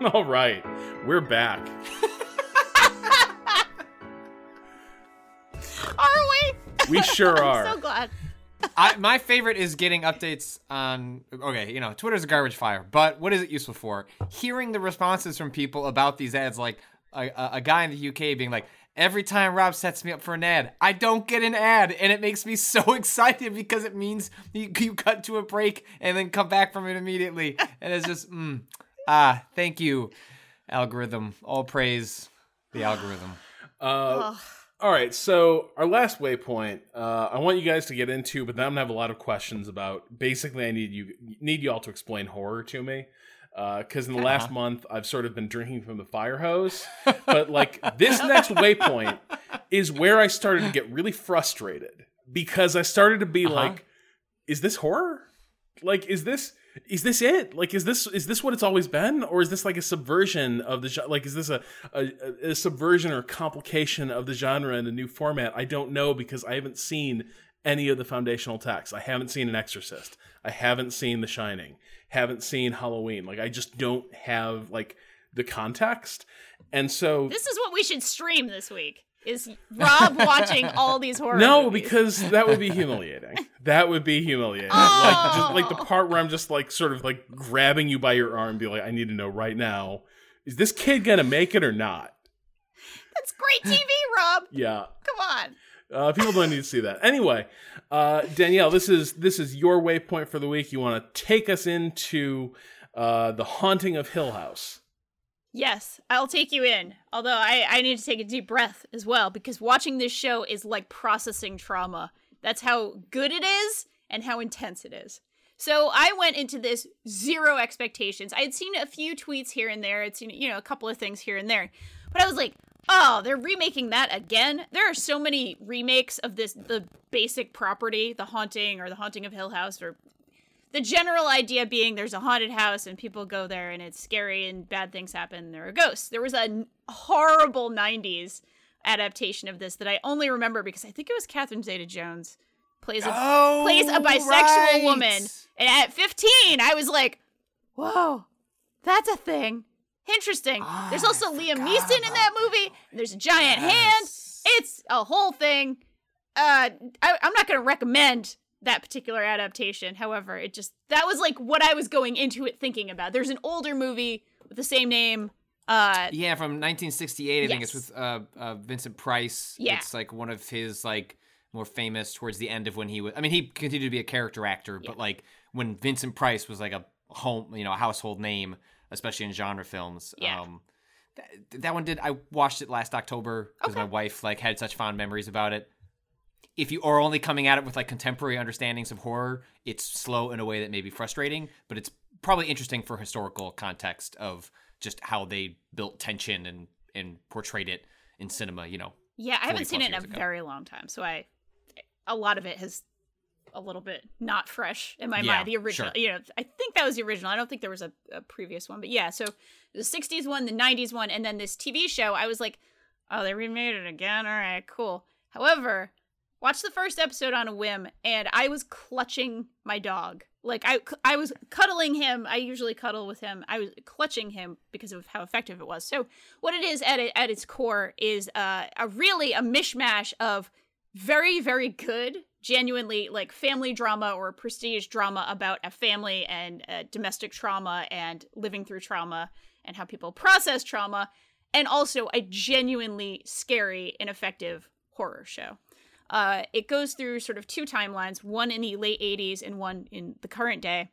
All right, we're back. Are we? We sure are. I'm so glad. I, my favorite is getting updates on. Okay, you know, Twitter's a garbage fire, but what is it useful for? Hearing the responses from people about these ads, like a, a, a guy in the UK being like, "Every time Rob sets me up for an ad, I don't get an ad, and it makes me so excited because it means you, you cut to a break and then come back from it immediately, and it's just, mm, ah, thank you, algorithm. All praise the algorithm. Uh, all right, so our last waypoint, uh, I want you guys to get into, but then I'm gonna have a lot of questions about. Basically, I need you need you all to explain horror to me, because in the last month I've sort of been drinking from the fire hose. but like this next waypoint is where I started to get really frustrated because I started to be like, "Is this horror? Like, is this?" Is this it? Like, is this is this what it's always been, or is this like a subversion of the genre? Like, is this a, a a subversion or complication of the genre in a new format? I don't know because I haven't seen any of the foundational texts. I haven't seen An Exorcist. I haven't seen The Shining. Haven't seen Halloween. Like, I just don't have like the context, and so This is what we should stream this week. Is Rob watching all these horror no, movies. because that would be humiliating. that would be humiliating. Oh. Like just like the part where I'm just like sort of like grabbing you by your arm, and be like, I need to know right now, is this kid gonna make it or not? That's great TV, Rob. Yeah. Come on. Uh, people don't need to see that. Anyway, uh, Danielle, this is this is your waypoint for the week. You want to take us into uh, the haunting of Hill House. Yes, I'll take you in. Although I, I need to take a deep breath as well because watching this show is like processing trauma. That's how good it is and how intense it is. So I went into this zero expectations. I had seen a few tweets here and there. Seen, you know, a couple of things here and there. But I was like, oh, they're remaking that again? There are so many remakes of this the basic property, The Haunting or The Haunting of Hill House or the general idea being there's a haunted house and people go there and it's scary and bad things happen and there are ghosts. There was a horrible 90s adaptation of this that I only remember because I think it was Catherine Zeta Jones plays a Oh, plays a bisexual right. woman. And at 15, I was like, "Whoa, that's a thing. Interesting." There's also Liam Neeson in that movie. There's a giant hand. It's a whole thing. Uh, I, I'm not going to recommend that particular adaptation. However, it just that was like what I was going into it thinking about. There's an older movie with the same name. Uh, Yeah, from 1968. I think it's with uh, uh, Vincent Price. Yeah. It's like one of his like more famous towards the end of when he was. I mean, he continued to be a character actor, but like when Vincent Price was like a home, you know, a household name, especially in genre films. Yeah. Um, that, that one did. I watched it last October because Okay. my wife like had such fond memories about it. If you are only coming at it with like contemporary understandings of horror, it's slow in a way that may be frustrating, but it's probably interesting for historical context of just how they built tension and and portrayed it in cinema. You know, yeah, I haven't seen it in a ago. very long time, so I a lot of it has a little bit not fresh in my Yeah, mind. The original, sure. you know, I think that was the original. I don't think there was a, a previous one, but yeah. So the '60s one, the '90s one, and then this TV show. I was like, oh, they remade it again. All right, cool. However, watched the first episode on a whim, and I was clutching my dog. Like I, I was cuddling him. I usually cuddle with him. I was clutching him because of how effective it was. So what it is at it, at its core is uh, a really a mishmash of very very good genuinely like family drama or prestige drama about a family and uh, domestic trauma and living through trauma and how people process trauma and also a genuinely scary and effective horror show uh, it goes through sort of two timelines one in the late 80s and one in the current day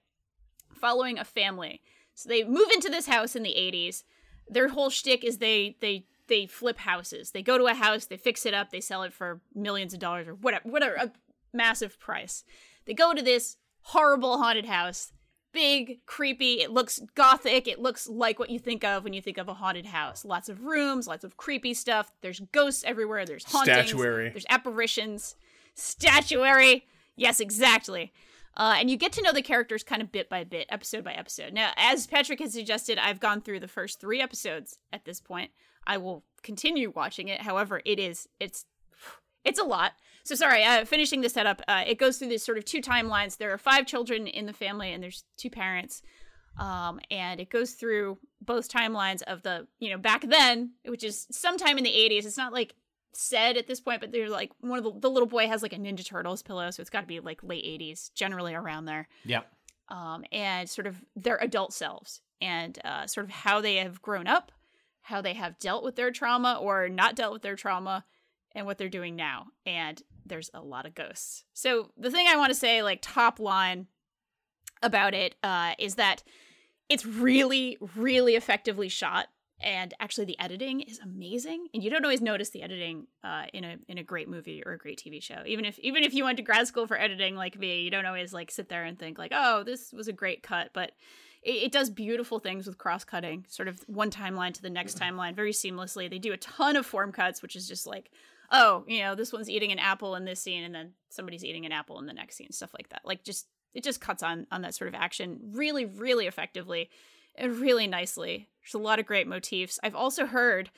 following a family so they move into this house in the 80s their whole shtick is they they they flip houses. They go to a house, they fix it up, they sell it for millions of dollars or whatever, whatever, a massive price. They go to this horrible haunted house, big, creepy. It looks gothic. It looks like what you think of when you think of a haunted house. Lots of rooms, lots of creepy stuff. There's ghosts everywhere. There's hauntings. Statuary. There's apparitions. Statuary. Yes, exactly. Uh, and you get to know the characters kind of bit by bit, episode by episode. Now, as Patrick has suggested, I've gone through the first three episodes at this point. I will continue watching it. However, it is it's it's a lot. So sorry, uh, finishing the setup. Uh, it goes through this sort of two timelines. There are five children in the family, and there's two parents. Um, and it goes through both timelines of the you know back then, which is sometime in the 80s. It's not like said at this point, but they're like one of the, the little boy has like a Ninja Turtles pillow, so it's got to be like late 80s, generally around there Yep. um, and sort of their adult selves and uh, sort of how they have grown up, how they have dealt with their trauma or not dealt with their trauma, and what they're doing now. And there's a lot of ghosts. So the thing I want to say, like top line about it, uh, is that it's really, really effectively shot. And actually, the editing is amazing, and you don't always notice the editing uh, in a in a great movie or a great TV show. Even if even if you went to grad school for editing like me, you don't always like sit there and think like, oh, this was a great cut. But it, it does beautiful things with cross cutting, sort of one timeline to the next timeline very seamlessly. They do a ton of form cuts, which is just like, oh, you know, this one's eating an apple in this scene, and then somebody's eating an apple in the next scene, stuff like that. Like just it just cuts on on that sort of action really, really effectively and really nicely. There's a lot of great motifs. I've also heard,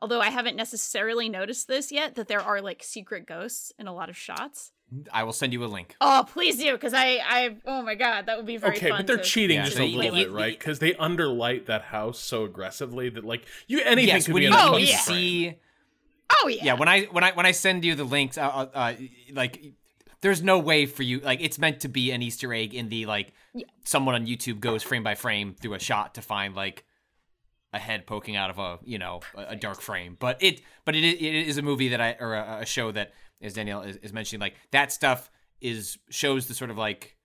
although I haven't necessarily noticed this yet, that there are like secret ghosts in a lot of shots. I will send you a link. Oh, please do, because I, I, oh my god, that would be very okay, fun. but they're to- cheating Yeah, just so a little you- bit, right? Because they underlight that house so aggressively that like you anything yes, could when be you, in a Oh, when you fucking oh, yeah. frame. see Oh yeah, yeah when i when i when i send you the links uh, uh, like there's no way for you like it's meant to be an easter egg in the like someone on youtube goes frame by frame through a shot to find like a head poking out of a you know a, a dark frame. But it but it, it is a movie that i or a, a show that as danielle is, is mentioning like that stuff is shows the sort of like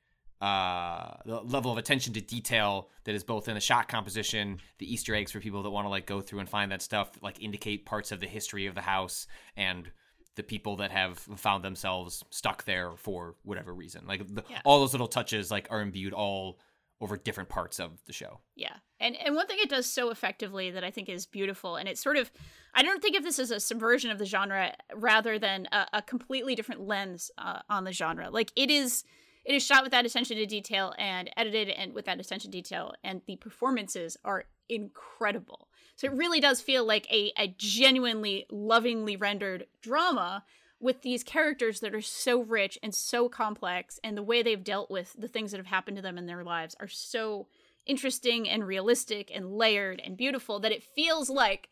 uh the level of attention to detail that is both in the shot composition the easter eggs for people that want to like go through and find that stuff like indicate parts of the history of the house and the people that have found themselves stuck there for whatever reason like the, Yeah. all those little touches like are imbued all over different parts of the show Yeah. And and one thing it does so effectively that I think is beautiful, and it's sort of I don't think of this as a subversion of the genre rather than a, a completely different lens uh, on the genre. Like it is it is shot with that attention to detail and edited and with that attention to detail and the performances are incredible. So it really does feel like a, a genuinely lovingly rendered drama with these characters that are so rich and so complex and the way they've dealt with the things that have happened to them in their lives are so interesting and realistic and layered and beautiful that it feels like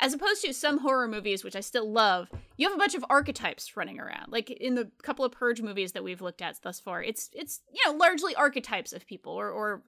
as opposed to some horror movies which i still love you have a bunch of archetypes running around like in the couple of purge movies that we've looked at thus far it's it's you know largely archetypes of people or or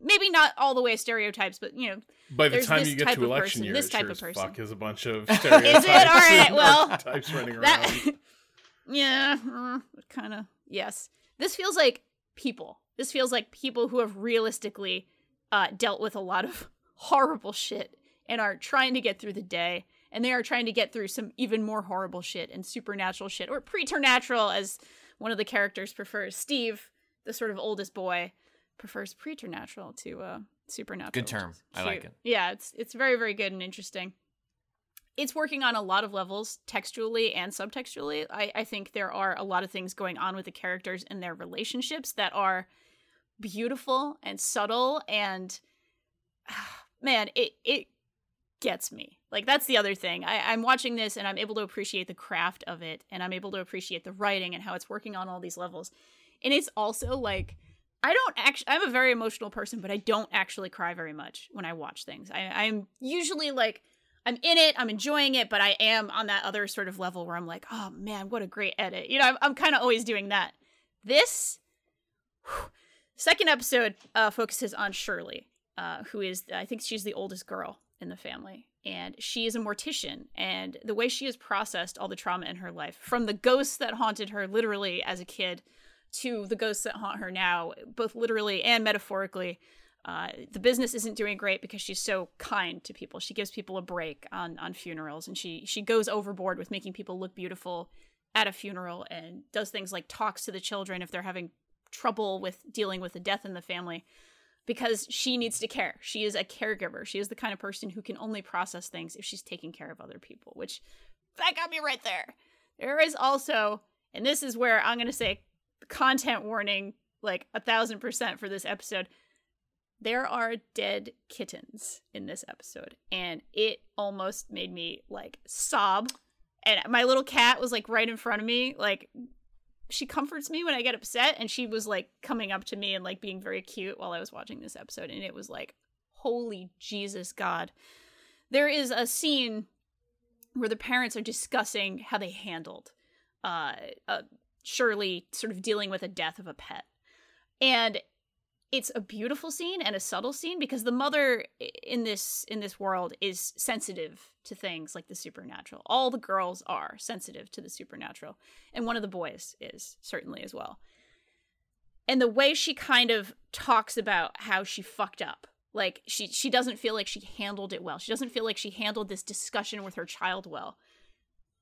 maybe not all the way stereotypes but you know By the time you get to election person, year, this type sure of person. fuck is a bunch of stereotypes. Is it? All right, well, archetypes running around. that yeah kind of yes this feels like people this feels like people who have realistically uh, dealt with a lot of horrible shit and are trying to get through the day and they are trying to get through some even more horrible shit and supernatural shit or preternatural as one of the characters prefers steve the sort of oldest boy prefers preternatural to uh supernatural Good term. I like it. yeah it's it's very very good and interesting it's working on a lot of levels textually and subtextually. I, I think there are a lot of things going on with the characters and their relationships that are beautiful and subtle and man, it it gets me. Like that's the other thing. I, I'm watching this and I'm able to appreciate the craft of it and I'm able to appreciate the writing and how it's working on all these levels. And it's also like I don't actually I'm a very emotional person, but I don't actually cry very much when I watch things. I, I'm usually like I'm in it, I'm enjoying it, but I am on that other sort of level where I'm like, oh man, what a great edit. You know, I'm, I'm kind of always doing that. This whew, second episode uh, focuses on Shirley, uh, who is, I think she's the oldest girl in the family. And she is a mortician. And the way she has processed all the trauma in her life, from the ghosts that haunted her literally as a kid to the ghosts that haunt her now, both literally and metaphorically, uh, the business isn't doing great because she's so kind to people. She gives people a break on on funerals, and she she goes overboard with making people look beautiful at a funeral, and does things like talks to the children if they're having trouble with dealing with the death in the family, because she needs to care. She is a caregiver. She is the kind of person who can only process things if she's taking care of other people. Which that got me right there. There is also, and this is where I'm going to say content warning, like a thousand percent for this episode there are dead kittens in this episode and it almost made me like sob and my little cat was like right in front of me like she comforts me when i get upset and she was like coming up to me and like being very cute while i was watching this episode and it was like holy jesus god. There is a scene where the parents are discussing how they handled uh, uh shirley sort of dealing with a death of a pet. And it's a beautiful scene and a subtle scene because the mother in this in this world is sensitive to things like the supernatural. All the girls are sensitive to the supernatural, and one of the boys is certainly as well. And the way she kind of talks about how she fucked up, like she she doesn't feel like she handled it well. She doesn't feel like she handled this discussion with her child well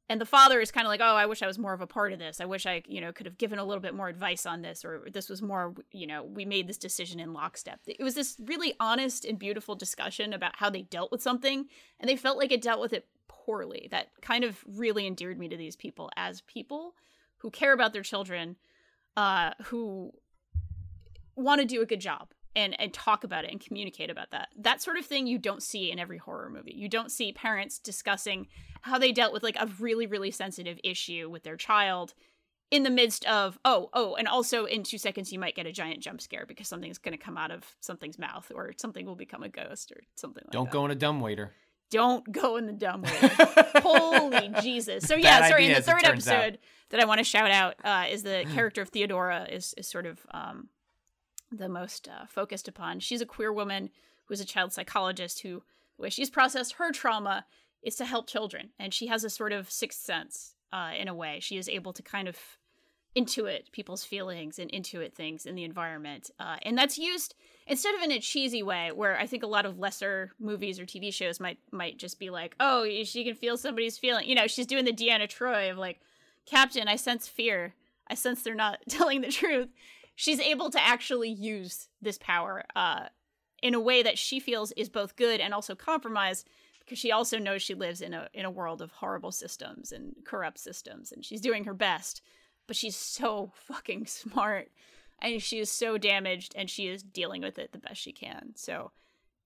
and the father is kind of like oh i wish i was more of a part of this. I wish i you know could have given a little bit more advice on this or this was more you know we made this decision in lockstep. It was this really honest and beautiful discussion about how they dealt with something and they felt like it dealt with it poorly. That kind of really endeared me to these people as people who care about their children uh who want to do a good job and and talk about it and communicate about that. That sort of thing you don't see in every horror movie. You don't see parents discussing how they dealt with like a really really sensitive issue with their child in the midst of oh oh and also in 2 seconds you might get a giant jump scare because something's going to come out of something's mouth or something will become a ghost or something like Don't that. go in a dumb waiter. Don't go in the dumb way. Holy Jesus. So yeah, Bad sorry, in the third turns out. episode that I want to shout out uh, is the character of Theodora is is sort of um the most uh, focused upon. She's a queer woman who is a child psychologist who, the way she's processed her trauma is to help children. And she has a sort of sixth sense uh, in a way. She is able to kind of intuit people's feelings and intuit things in the environment. Uh, and that's used instead of in a cheesy way where I think a lot of lesser movies or TV shows might might just be like, oh, she can feel somebody's feeling. You know, she's doing the Deanna Troi of like, Captain, I sense fear. I sense they're not telling the truth she's able to actually use this power uh, in a way that she feels is both good and also compromised because she also knows she lives in a in a world of horrible systems and corrupt systems and she's doing her best but she's so fucking smart and she is so damaged and she is dealing with it the best she can. So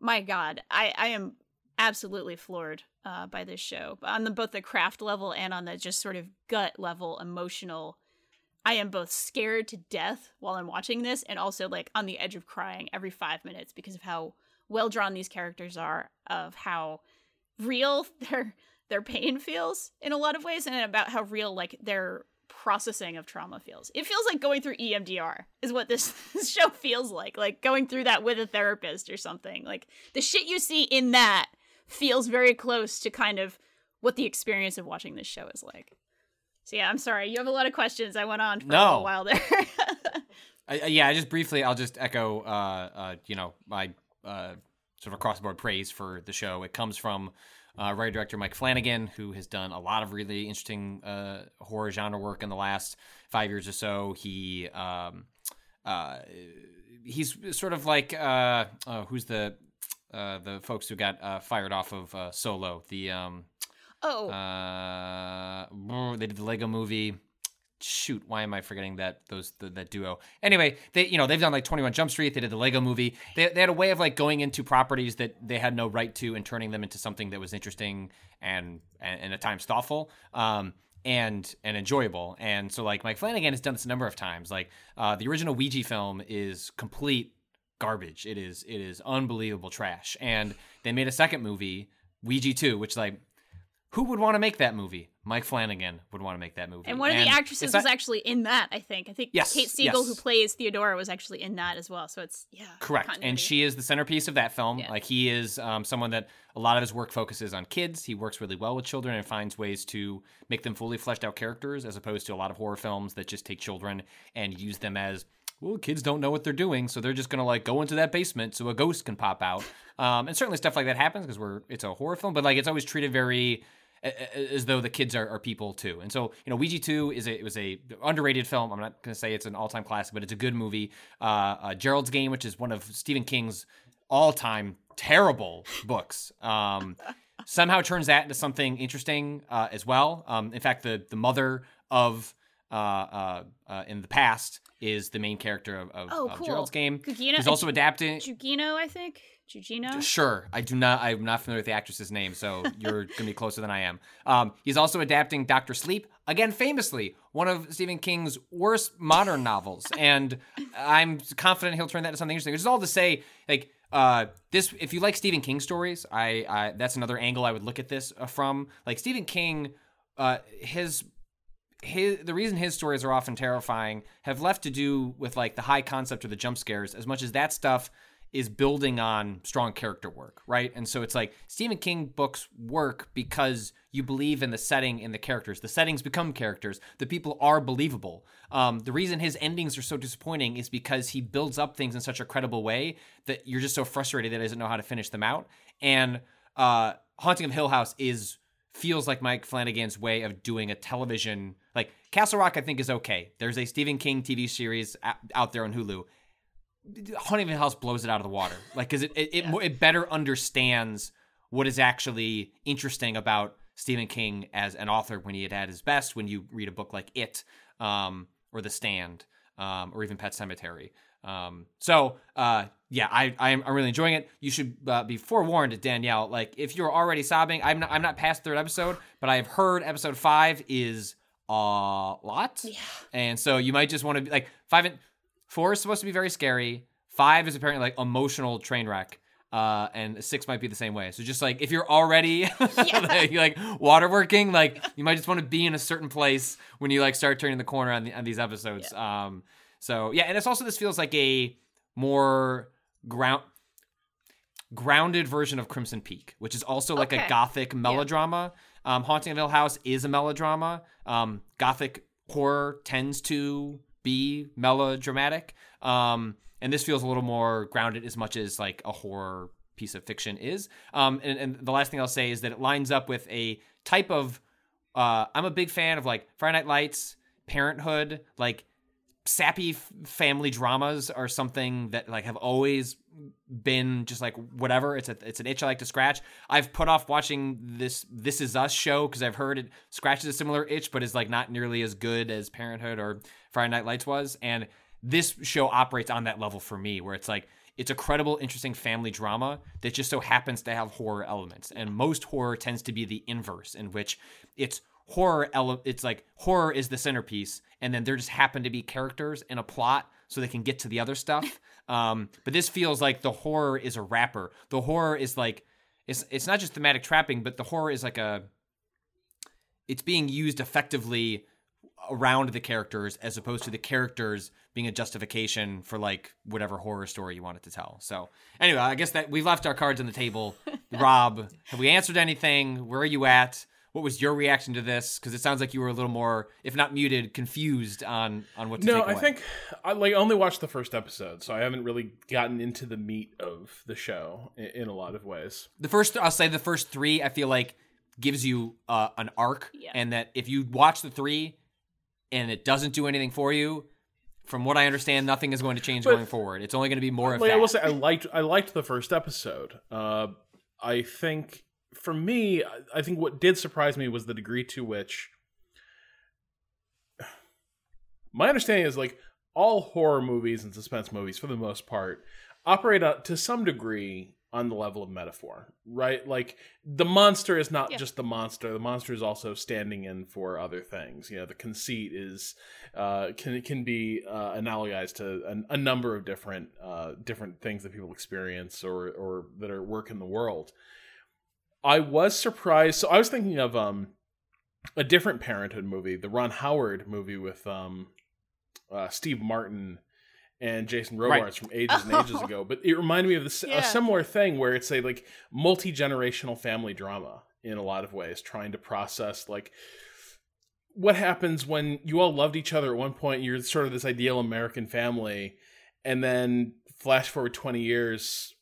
my god i i am absolutely floored uh, by this show on the both the craft level and on the just sort of gut level emotional I am both scared to death while I'm watching this and also like on the edge of crying every five minutes because of how well drawn these characters are, of how real their their pain feels in a lot of ways, and about how real like their processing of trauma feels. It feels like going through EMDR is what this show feels like. Like going through that with a therapist or something. Like the shit you see in that feels very close to kind of what the experience of watching this show is like. So yeah, I'm sorry. You have a lot of questions. I went on for a No. little while there. I, I- yeah, I just briefly, I'll just echo, uh, uh, you know, my uh, sort of across the board praise for the show. It comes from uh, writer director Mike Flanagan, who has done a lot of really interesting uh, horror genre work in the last five years or so. He um, uh, he's sort of like who's the uh, the folks who got uh, fired off of uh, Solo, the um, Oh, Uh, they did the Lego Movie. Shoot, why am I forgetting that those the, that duo? Anyway, they you know they've done like Twenty One Jump Street. They did the Lego Movie. They, they had a way of like going into properties that they had no right to and turning them into something that was interesting and and, and at times thoughtful. Um, and and enjoyable. And so like Mike Flanagan has done this a number of times. Like uh, the original Ouija film is complete garbage. It is it is unbelievable trash. And they made a second movie, Ouija 2, which like who would want to make that movie? Mike Flanagan would want to make that movie. and one of the actresses was actually in that. I think. I think Yes, Kate Siegel, who plays Theodora, was actually in that as well. So it's yeah, Correct. And she is the centerpiece of that film. Yeah. Like he is um, someone that a lot of his work focuses on kids. He works really well with children and finds ways to make them fully fleshed out characters as opposed to a lot of horror films that just take children and use them as well, kids don't know what they're doing, so they're just gonna like go into that basement so a ghost can pop out. Um, and certainly stuff like that happens because we're it's a horror film, but like it's always treated very as though the kids are, are people too. And so, you know, Ouija 2 is a it was a underrated film. I'm not going to say it's an all-time classic, but it's a good movie. Uh, uh, Gerald's Game, which is one of Stephen King's all-time terrible books. Um, somehow turns that into something interesting uh, as well. Um, in fact, the the mother of uh, uh, uh, in the past is the main character of, of, Oh, of cool. Gerald's Game. Gugino- He's also adapting. Jugino, I think. Jugino. Sure, I do not. I'm not familiar with the actress's name, so you're gonna be closer than I am. Um, he's also adapting Doctor Sleep again, famously one of Stephen King's worst modern novels, and I'm confident he'll turn that into something interesting. Which is all to say, like uh, this. If you like Stephen King stories, I, I that's another angle I would look at this uh, from. Like Stephen King, uh, his his the reason his stories are often terrifying have left to do with like the high concept or the jump scares as much as that stuff is building on strong character work, right? And so it's like Stephen King books work because you believe in the setting and the characters. The settings become characters. The people are believable. Um, the reason his endings are so disappointing is because he builds up things in such a credible way that you're just so frustrated that he doesn't know how to finish them out. And uh, Haunting of Hill House is feels like Mike Flanagan's way of doing a television like Castle Rock. I think is okay. There's a Stephen King TV series out there on Hulu. Hill House blows it out of the water, like because it it, it, mo- it better understands what is actually interesting about Stephen King as an author when he had at his best. When you read a book like It, um, or The Stand, um, or even Pet Sematary. Um, so uh, yeah, I I'm, I'm really enjoying it. You should uh, be forewarned, Danielle. Like if you're already sobbing, I'm not I'm not past third episode, but I've heard episode five is a lot. Yeah. And so you might just want to be like five and four is supposed to be very scary. Five is apparently like emotional train wreck. Uh, and six might be the same way. So just like if you're already yeah. like, like waterworking, like you might just want to be in a certain place when you like start turning the corner on, the, on these episodes. Um, so yeah, and it's also this feels like a more ground grounded version of Crimson Peak, which is also like a gothic melodrama. Um, Haunting of Hill House is a melodrama. Um, gothic horror tends to be melodramatic. Um, and this feels a little more grounded as much as like a horror piece of fiction is. Um, and, and the last thing I'll say is that it lines up with a type of uh, I'm a big fan of like Friday Night Lights, Parenthood, like sappy family dramas are something that like have always been just like whatever. It's a it's an itch I like to scratch. I've put off watching this This Is Us show because I've heard it scratches a similar itch, but is like not nearly as good as Parenthood or Friday Night Lights was. And this show operates on that level for me, where it's like it's a credible, interesting family drama that just so happens to have horror elements. And most horror tends to be the inverse, in which it's horror ele- it's like horror is the centerpiece and then there just happen to be characters and a plot so they can get to the other stuff um, but this feels like the horror is a wrapper the horror is like it's it's not just thematic trapping but the horror is like a it's being used effectively around the characters as opposed to the characters being a justification for like whatever horror story you wanted to tell. So anyway, I guess that we've left our cards on the table. Rob, have we answered anything? Where are you at? What was your reaction to this? Because it sounds like you were a little more, if not muted, confused on on what to No, take I think I like only watched the first episode, so I haven't really gotten into the meat of the show in, in a lot of ways. the first I'll say the first three I feel like gives you uh, an arc, Yeah. and that if you watch the three and it doesn't do anything for you, from what I understand, nothing is going to change But- going forward. It's only going to be more of Like that. I will say, I liked I liked the first episode. Uh, I think for me, I think what did surprise me was the degree to which my understanding is like all horror movies and suspense movies, for the most part, operate uh, to some degree on the level of metaphor, right? Like the monster is not Yeah. just the monster; the monster is also standing in for other things. You know, the conceit is uh, can can be uh, analogized to a, a number of different uh, different things that people experience or or that are work in the world. I was surprised. So I was thinking of um a different Parenthood movie, the Ron Howard movie with um uh, Steve Martin and Jason Robards Right. from ages and ages Oh. ago. But it reminded me of this Yeah. a similar thing where it's a like multi generational family drama in a lot of ways, trying to process like what happens when you all loved each other at one point. You're sort of this ideal American family, and then flash forward twenty years.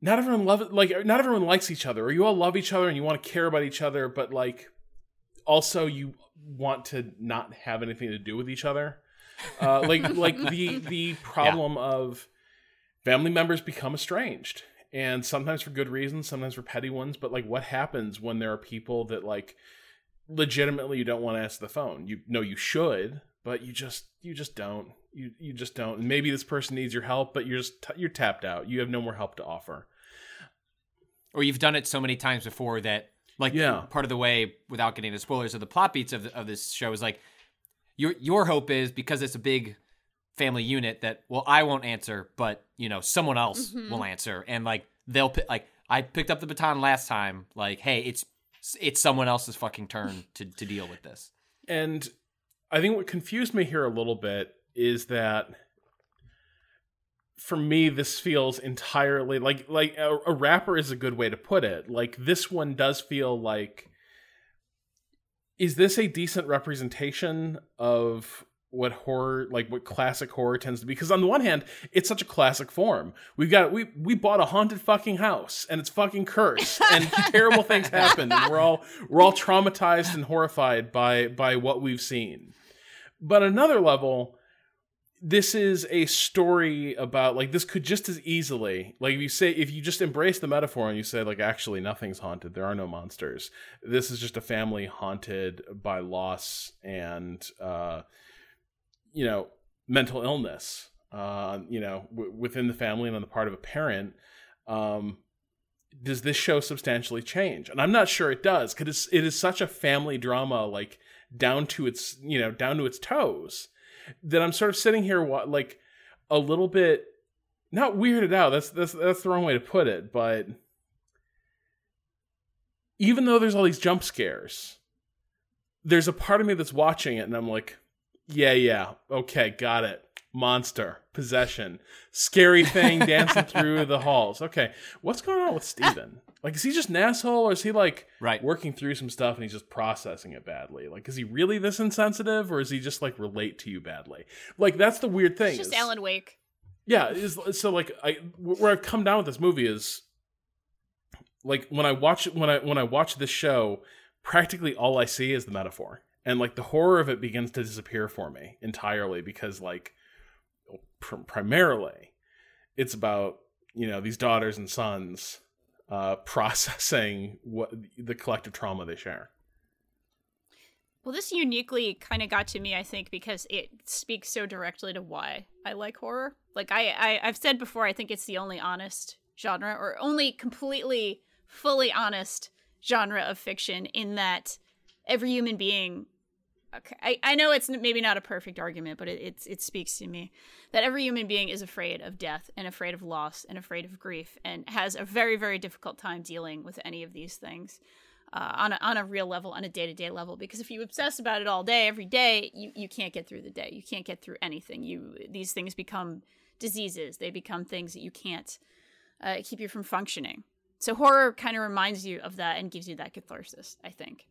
Not everyone love like not everyone likes each other, or you all love each other and you want to care about each other, but like also you want to not have anything to do with each other. Uh, like like the the problem of family members become estranged and sometimes for good reasons sometimes for petty ones but like what happens when there are people that like legitimately you don't want to answer the phone you know you should but you just you just don't. You you just don't. Maybe this person needs your help but you're just you're tapped out. You have no more help to offer. Or you've done it so many times before that like Yeah. part of the way without getting into spoilers of the plot beats of, the, of this show is like your your hope is because it's a big family unit that well I won't answer but you know someone else mm-hmm. will answer. And like they'll pi- like I picked up the baton last time. Like hey it's it's someone else's fucking turn to to deal with this. And I think what confused me here a little bit is that for me this feels entirely like like a, a rapper is a good way to put it. Like this one does feel like is this a decent representation of what horror like what classic horror tends to be because on the one hand it's such a classic form. We've got we we bought a haunted fucking house and it's fucking cursed and terrible things happen and we're all we're all traumatized and horrified by by what we've seen. But another level this is a story about like this could just as easily like if you say if you just embrace the metaphor and you say like actually nothing's haunted there are no monsters. This is just a family haunted by loss and uh you know mental illness uh you know w- within the family and on the part of a parent um does this show substantially change? And i'm not sure it does because it's, such a family drama like down to its you know down to its toes that i'm sort of sitting here like a little bit not weirded out that's that's that's the wrong way to put it but even though there's all these jump scares there's a part of me that's watching it and i'm like yeah yeah. Okay got it. Monster possession. Scary thing dancing through the halls. Okay what's going on with steven? Like is he just an asshole or is he like Right. working through some stuff and he's just processing it badly? Like is he really this insensitive or is he just like relate to you badly? Like that's the weird thing It's just is- Alan Wake. yeah is so like i where i've come down with this movie is like when i watch when i when i watch this show practically all i see is the metaphor and like the horror of it begins to disappear for me entirely because like pr- primarily it's about you know these daughters and sons uh processing what the collective trauma they share Well, this uniquely kind of got to me, I think, because it speaks so directly to why I like horror. Like I, I, I've said before, I think it's the only honest genre, or only completely, fully honest genre of fiction. In that every human being, okay, I, I know it's maybe not a perfect argument, but it, it speaks to me that every human being is afraid of death and afraid of loss and afraid of grief and has a very very difficult time dealing with any of these things uh, on a, on a real level, on a day to day level. Because if you obsess about it all day, every day, you, you can't get through the day. You can't get through anything. You these things become diseases. They become things that you can't uh, keep you from functioning. So horror kind of reminds you of that and gives you that catharsis. I think.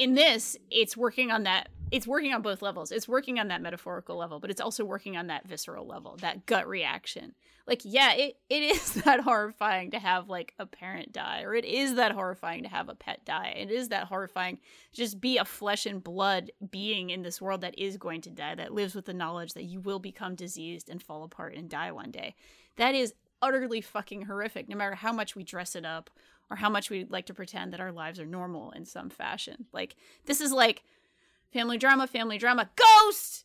In this, it's working on that. It's working on both levels. It's working on that metaphorical level, but it's also working on that visceral level, that gut reaction like yeah it, it is that horrifying to have like a parent die or it is that horrifying to have a pet die it is that horrifying just be a flesh and blood being in this world that is going to die that lives with the knowledge that you will become diseased and fall apart and die one day that is utterly fucking horrific no matter how much we dress it up or how much we'd like to pretend that our lives are normal in some fashion. Like this is like family drama, family drama, ghost.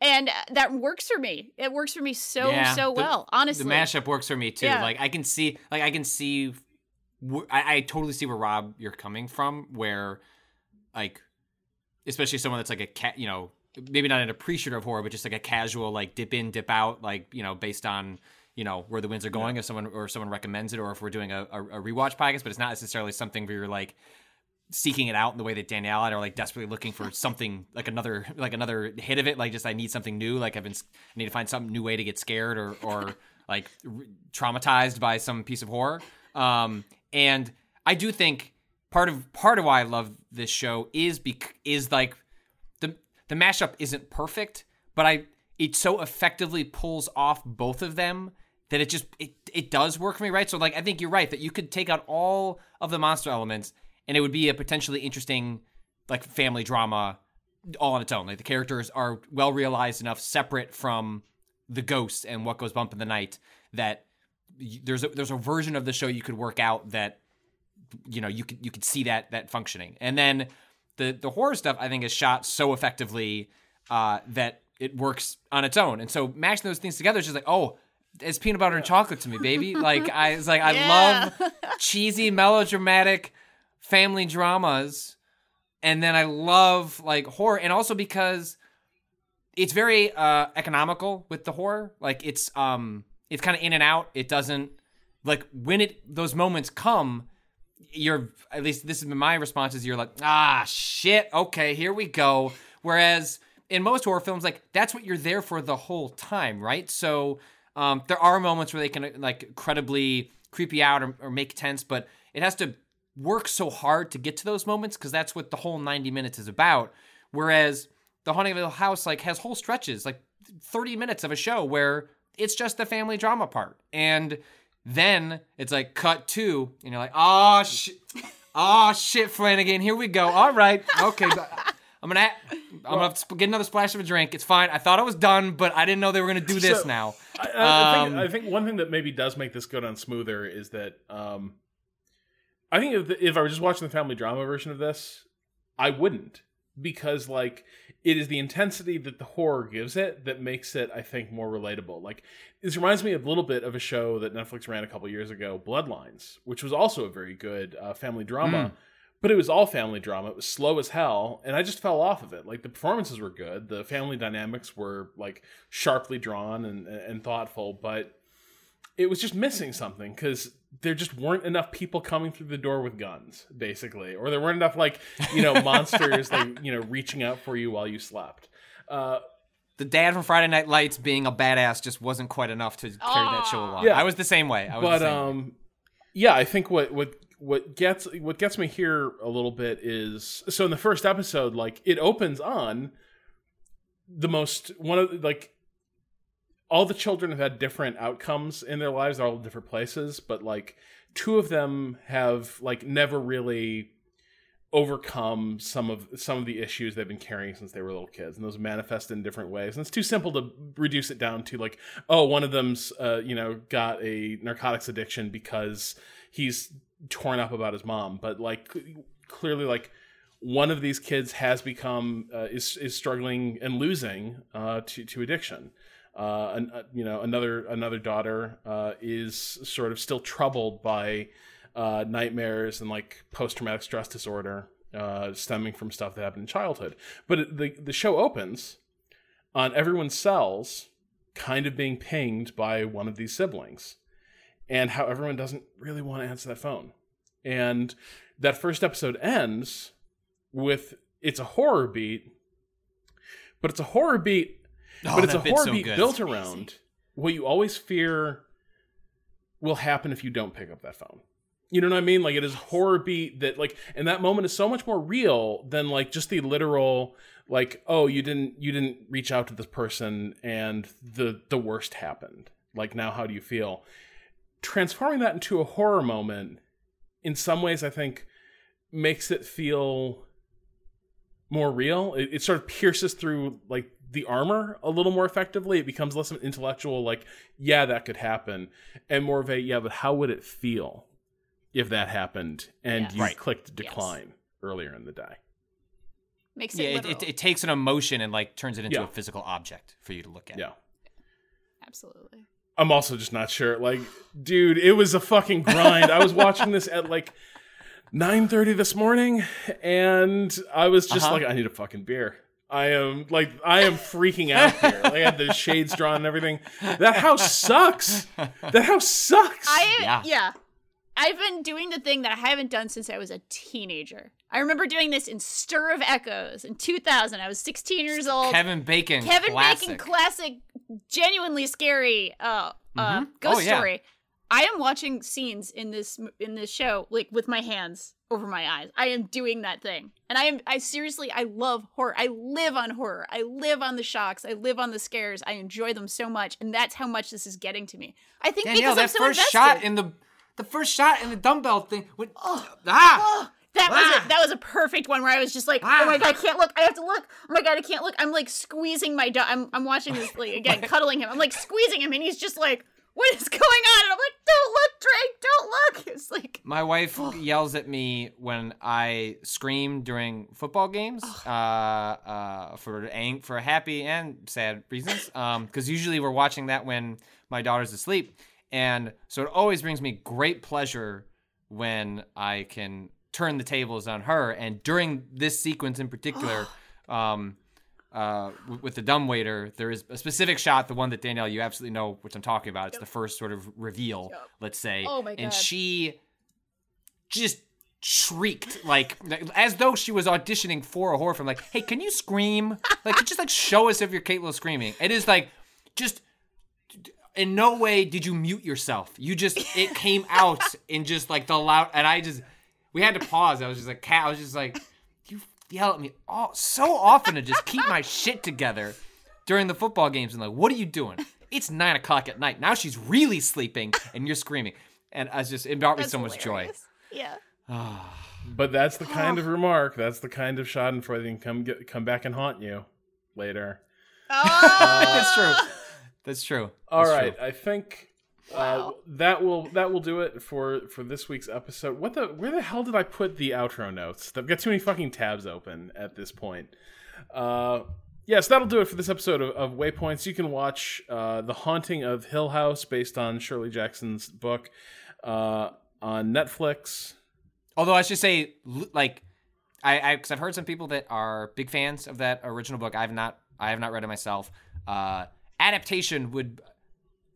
And uh, that works for me. It works for me so Yeah, so the- well. honestly, the mashup works for me too. Yeah. Like I can see, like I can see, I, I totally see where Rob you're coming from. Where, like, especially someone that's like a cat, you know, maybe not an appreciator of horror, but just like a casual like dip in, dip out, like you know, based on you know where the winds are going, if someone or someone recommends it, or if we're doing a, a, a rewatch podcast. But it's not necessarily something where you're like seeking it out in the way that Danielle and are like desperately looking for something like another like another hit of it like just I need something new like I've been I need to find some new way to get scared or or like re- traumatized by some piece of horror um and I do think part of part of why I love this show is bec- is like the the mashup isn't perfect but I it so effectively pulls off both of them that it just it, it does work for me right? So like I think you're right that you could take out all of the monster elements and it would be a potentially interesting like family drama all on its own. Like the characters are well realized enough separate from the ghost and what goes bump in the night that there's a there's a version of the show you could work out that you know you could you could see that that functioning. And then the the horror stuff i think is shot so effectively uh that it works on its own. And so mashing those things together is just like oh it's peanut butter and chocolate to me baby. Like i it's like i Yeah. love cheesy melodramatic family dramas. And then i love like horror. And also because it's very uh economical with the horror. Like it's um it's kind of in and out. It doesn't like when it those moments come you're at least this has been my response is you're like ah shit. Okay here we go. Whereas in most horror films like that's what you're there for the whole time right? So um there are moments where they can like credibly creep you out or, or make tense but it has to work so hard to get to those moments because that's what the whole 90 minutes is about. Whereas the haunting of Hill house like has whole stretches like 30 minutes of a show where it's just the family drama part. And then it's like cut two and you're like oh shit oh shit flanagan here we go. All right okay i'm gonna i'm gonna have to sp- get another splash of a drink. It's fine. I thought i was done but i didn't know they were gonna do this So- now. I, I, Um, think, I think one thing that maybe does make this go down smoother is that um, I think if, if I were just watching the family drama version of this, I wouldn't. Because like it is the intensity that the horror gives it that makes it I think more relatable. Like this reminds me a little bit of a show that Netflix ran a couple years ago, Bloodlines, which was also a very good uh, family drama. But it was all family drama. It was slow as hell, and I just fell off of it. Like the performances were good, the family dynamics were like sharply drawn and and thoughtful, but it was just missing something because there just weren't enough people coming through the door with guns, basically, or there weren't enough like you know monsters like you know reaching out for you while you slept. Uh, the dad from friday night lights being a badass just wasn't quite enough to carry that show along Yeah. i was the same way I was but the same way. um, yeah, I think what what what gets what gets me here a little bit is so in the first episode, like it opens on the most one of like all the children have had different outcomes in their lives, all different places, but like two of them have like never really overcome some of some of the issues they've been carrying since they were little kids and those manifest in different ways and it's too simple to reduce it down to like oh one of them's uh, you know got a narcotics addiction because he's torn up about his mom but like clearly like one of these kids has become uh, is is struggling and losing uh, to to addiction uh, an, uh, you know another another daughter uh, is sort of still troubled by uh, nightmares and like post traumatic stress disorder stemming from stuff that happened in childhood. But the the show opens on everyone's cells kind of being pinged by one of these siblings, and how everyone doesn't really want to answer that phone. And that first episode ends with it's a horror beat, but it's a horror beat Oh, but it's a horror so beat good. built around what you always fear will happen if you don't pick up that phone. You know what I mean? Like it is horror beat that like and that moment is so much more real than like just the literal like oh you didn't you didn't reach out to this person and the the worst happened. Like now how do you feel? Transforming that into a horror moment in some ways I think makes it feel more real. It, it sort of pierces through like the armor a little more effectively. It becomes less of an intellectual, like, yeah, that could happen, and more of a, yeah, but how would it feel? if that happened and Yes. you Right. clicked Yes. decline earlier in the day. Makes Yeah, it it, it, it takes an emotion and like turns it into Yeah. a physical object for you to look at. Yeah. Absolutely. I'm also just not sure. Like, dude, it was a fucking grind. I was watching this at like 9:30 this morning, and I was just Uh-huh. like, I need a fucking beer. I am like, I am freaking out here. Like, I had the shades drawn and everything. That house sucks. That house sucks. I Yeah. yeah. I've been doing the thing that I haven't done since I was a teenager. I remember doing this in Stir of Echoes in 2000. I was 16 years old. Kevin Bacon. Kevin classic. Bacon classic, genuinely scary uh, uh, Mhm. ghost Oh, yeah. story. I am watching scenes in this in this show like with my hands over my eyes. I am doing that thing, and I am I seriously I love horror. I live on horror. I live on the shocks. I live on the scares. I enjoy them so much, and that's how much this is getting to me. I think Danielle, because that I'm so first invested. shot in the the first shot in the dumbbell thing. When, ah, Oh, that was Ah. a, that was a perfect one where I was just like, Ah. oh my god, I can't look. I have to look. Oh my god, I can't look. I'm like squeezing my dog. I'm I'm watching this like again, cuddling him. I'm like squeezing him, and he's just like, what is going on? And I'm like, don't look, Drake, don't look. It's like, My wife yells at me when I scream during football games, uh, uh, for ang- for happy and sad reasons. Um, because usually we're watching that when my daughter's asleep, and so it always brings me great pleasure when I can turn the tables on her. And during this sequence in particular, um, uh, with the dumb waiter, there is a specific shot, the one that Danielle, you absolutely know which I'm talking about. It's the first sort of reveal, let's say. Oh my God. And she just shrieked like as though she was auditioning for a horror film. Like, hey, can you scream? Like, just like show us if you're capable of screaming. It is like just. In no way did you mute yourself. You just it came out in just like the loud, and I just we had to pause. I was just like, cat. I was just like, you yell at me all so often to just keep my shit together during the football games. And like, what are you doing? It's nine o'clock at night. Now she's really sleeping, and you're screaming. And I was just it brought me that's so much joy. hilarious. Yeah. but that's the kind of remark. That's the kind of Schadenfreude that can come get, come back and haunt you later. Oh, That's true. That's true. All That's right, true. I think uh, that will that will do it for for this week's episode. What the where the hell did I put the outro notes? I've got too many fucking tabs open at this point. Uh, yes, that'll do it for this episode of, of Waypoints. You can watch uh, The Haunting of Hill House, based on Shirley Jackson's book, uh, on Netflix. Although I should say, like, I because I've heard some people that are big fans of that original book. I have not. I have not read it myself. Uh, adaptation would,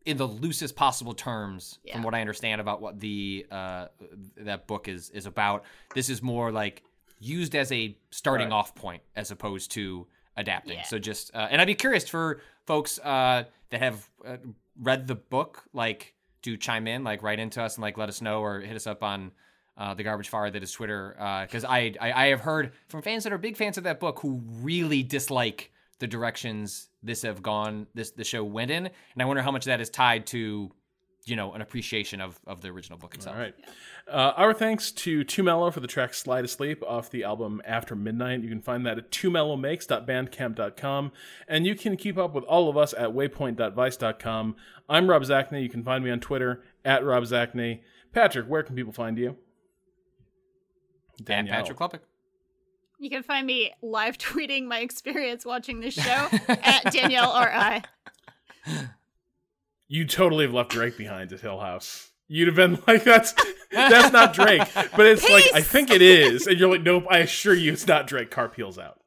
in the loosest possible terms, from what I understand about what the uh, that book is is about. This is more like used as a starting Right. off point as opposed to adapting. Yeah. So just, uh, and I'd be curious for folks uh, that have uh, read the book, like to chime in, like write into us and like let us know or hit us up on uh, the garbage fire that is Twitter. Because I, I I have heard from fans that are big fans of that book who really dislike the directions this have gone, this the show went in, and I wonder how much that is tied to, you know, an appreciation of of the original book itself. All right. Uh, our thanks to Too Mellow for the track Slide Asleep off the album After Midnight. You can find that at twomellowmakes.bandcamp.com. And you can keep up with all of us at waypoint.vice.com. I'm Rob Zacny. You can find me on Twitter at Rob Zacny. Patrick, where can people find you? And Patrick Klepek. You can find me live tweeting my experience watching this show at Danielle R.I. You totally have left Drake behind at Hill House. You'd have been like, "That's that's not Drake," but it's like, "I think it is," and you're like, "Nope, I assure you, it's not Drake." Car peels out.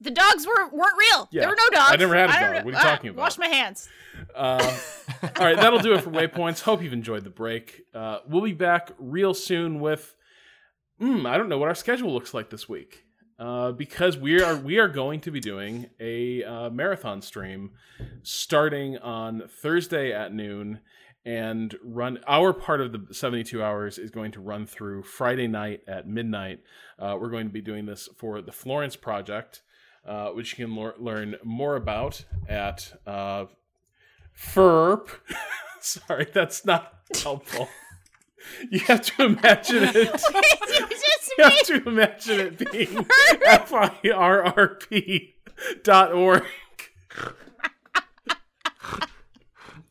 The dogs were weren't real. Yeah. There were no dogs. I never had a dog. know- What are you Ah, talking about? Wash my hands. Uh, all right, that'll do it for Waypoints. Hope you've enjoyed the break. Uh, we'll be back real soon with. Mm, I don't know what our schedule looks like this week uh, because we are we are going to be doing a uh, marathon stream starting on Thursday at noon and run our part of the 72 hours is going to run through Friday night at midnight. Uh, we're going to be doing this for the Florence Project, uh, which you can lear- learn more about at uh, FERP. Sorry, that's not helpful. You have to imagine it. It's just You have to imagine it being F I R R P dot org.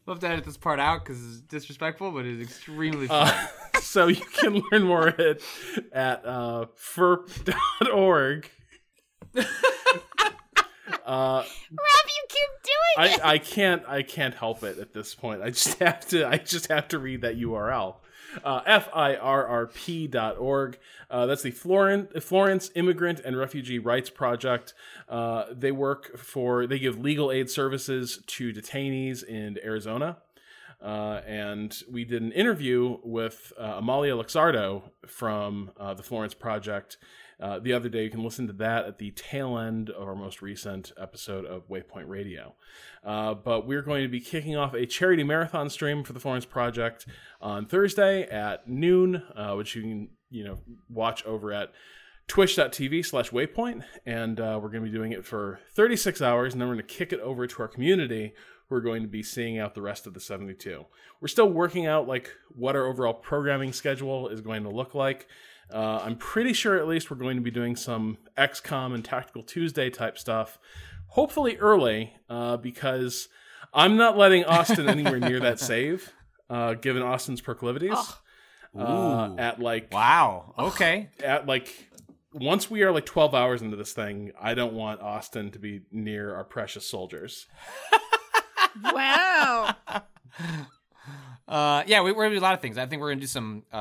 We'll to edit this part out because it's disrespectful, but it's extremely funny. Uh, so you can learn more at at uh, ferp.org. uh, Rob, you keep doing I, it. I can't I can't help it at this point. I just have to I just have to read that URL. Uh, F-I-R-R-P dot org. Uh, that's the Florence, Florence Immigrant and Refugee Rights Project. Uh, they work for, they give legal aid services to detainees in Arizona. Uh, and we did an interview with uh, Amalia Luxardo from uh, the Florence Project uh, the other day. You can listen to that at the tail end of our most recent episode of Waypoint Radio. Uh, but we're going to be kicking off a charity marathon stream for the Florence Project on Thursday at noon, uh, which you can you know watch over at twitch.tv slash waypoint and uh, we're going to be doing it for 36 hours and then we're going to kick it over to our community who are going to be seeing out the rest of the 72 we're still working out like what our overall programming schedule is going to look like uh, i'm pretty sure at least we're going to be doing some xcom and tactical tuesday type stuff hopefully early uh, because i'm not letting austin anywhere near that save uh, given austin's proclivities uh, at like wow. Okay. at like once we are like 12 hours into this thing i don't want austin to be near our precious soldiers wow. Uh, yeah, we, we're gonna do a lot of things. I think we're gonna do some. Uh,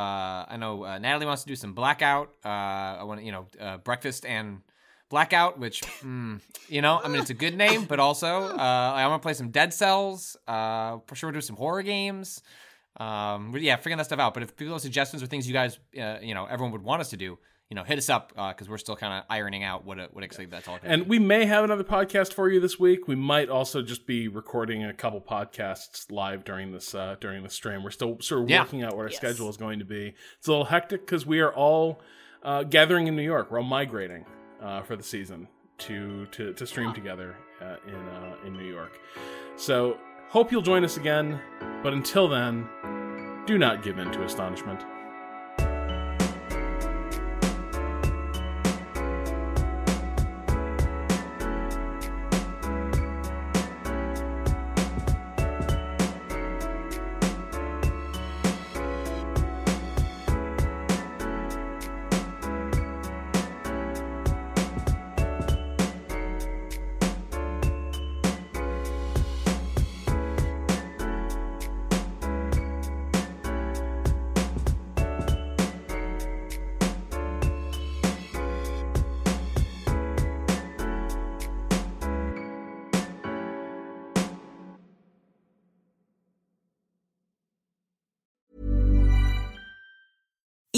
I know uh, Natalie wants to do some blackout. Uh, I want to, you know, uh, breakfast and blackout, which, mm, you know, I mean, it's a good name, but also, uh, I want to play some Dead Cells. Uh, for sure, we'll do some horror games. Um, yeah, figuring that stuff out. But if people have suggestions or things you guys, uh, you know, everyone would want us to do, you know, hit us up because we're still kind of ironing out what what exactly that's all. and we may have another podcast for you this week. We might also just be recording a couple podcasts live during this uh, during the stream. We're still sort of Yeah. working out what our Yes. schedule is going to be. It's a little hectic because we are all uh, gathering in new york. We're all migrating uh, for the season to to, to stream together uh, in uh, in new york. So hope you'll join us again. But until then do not give in to astonishment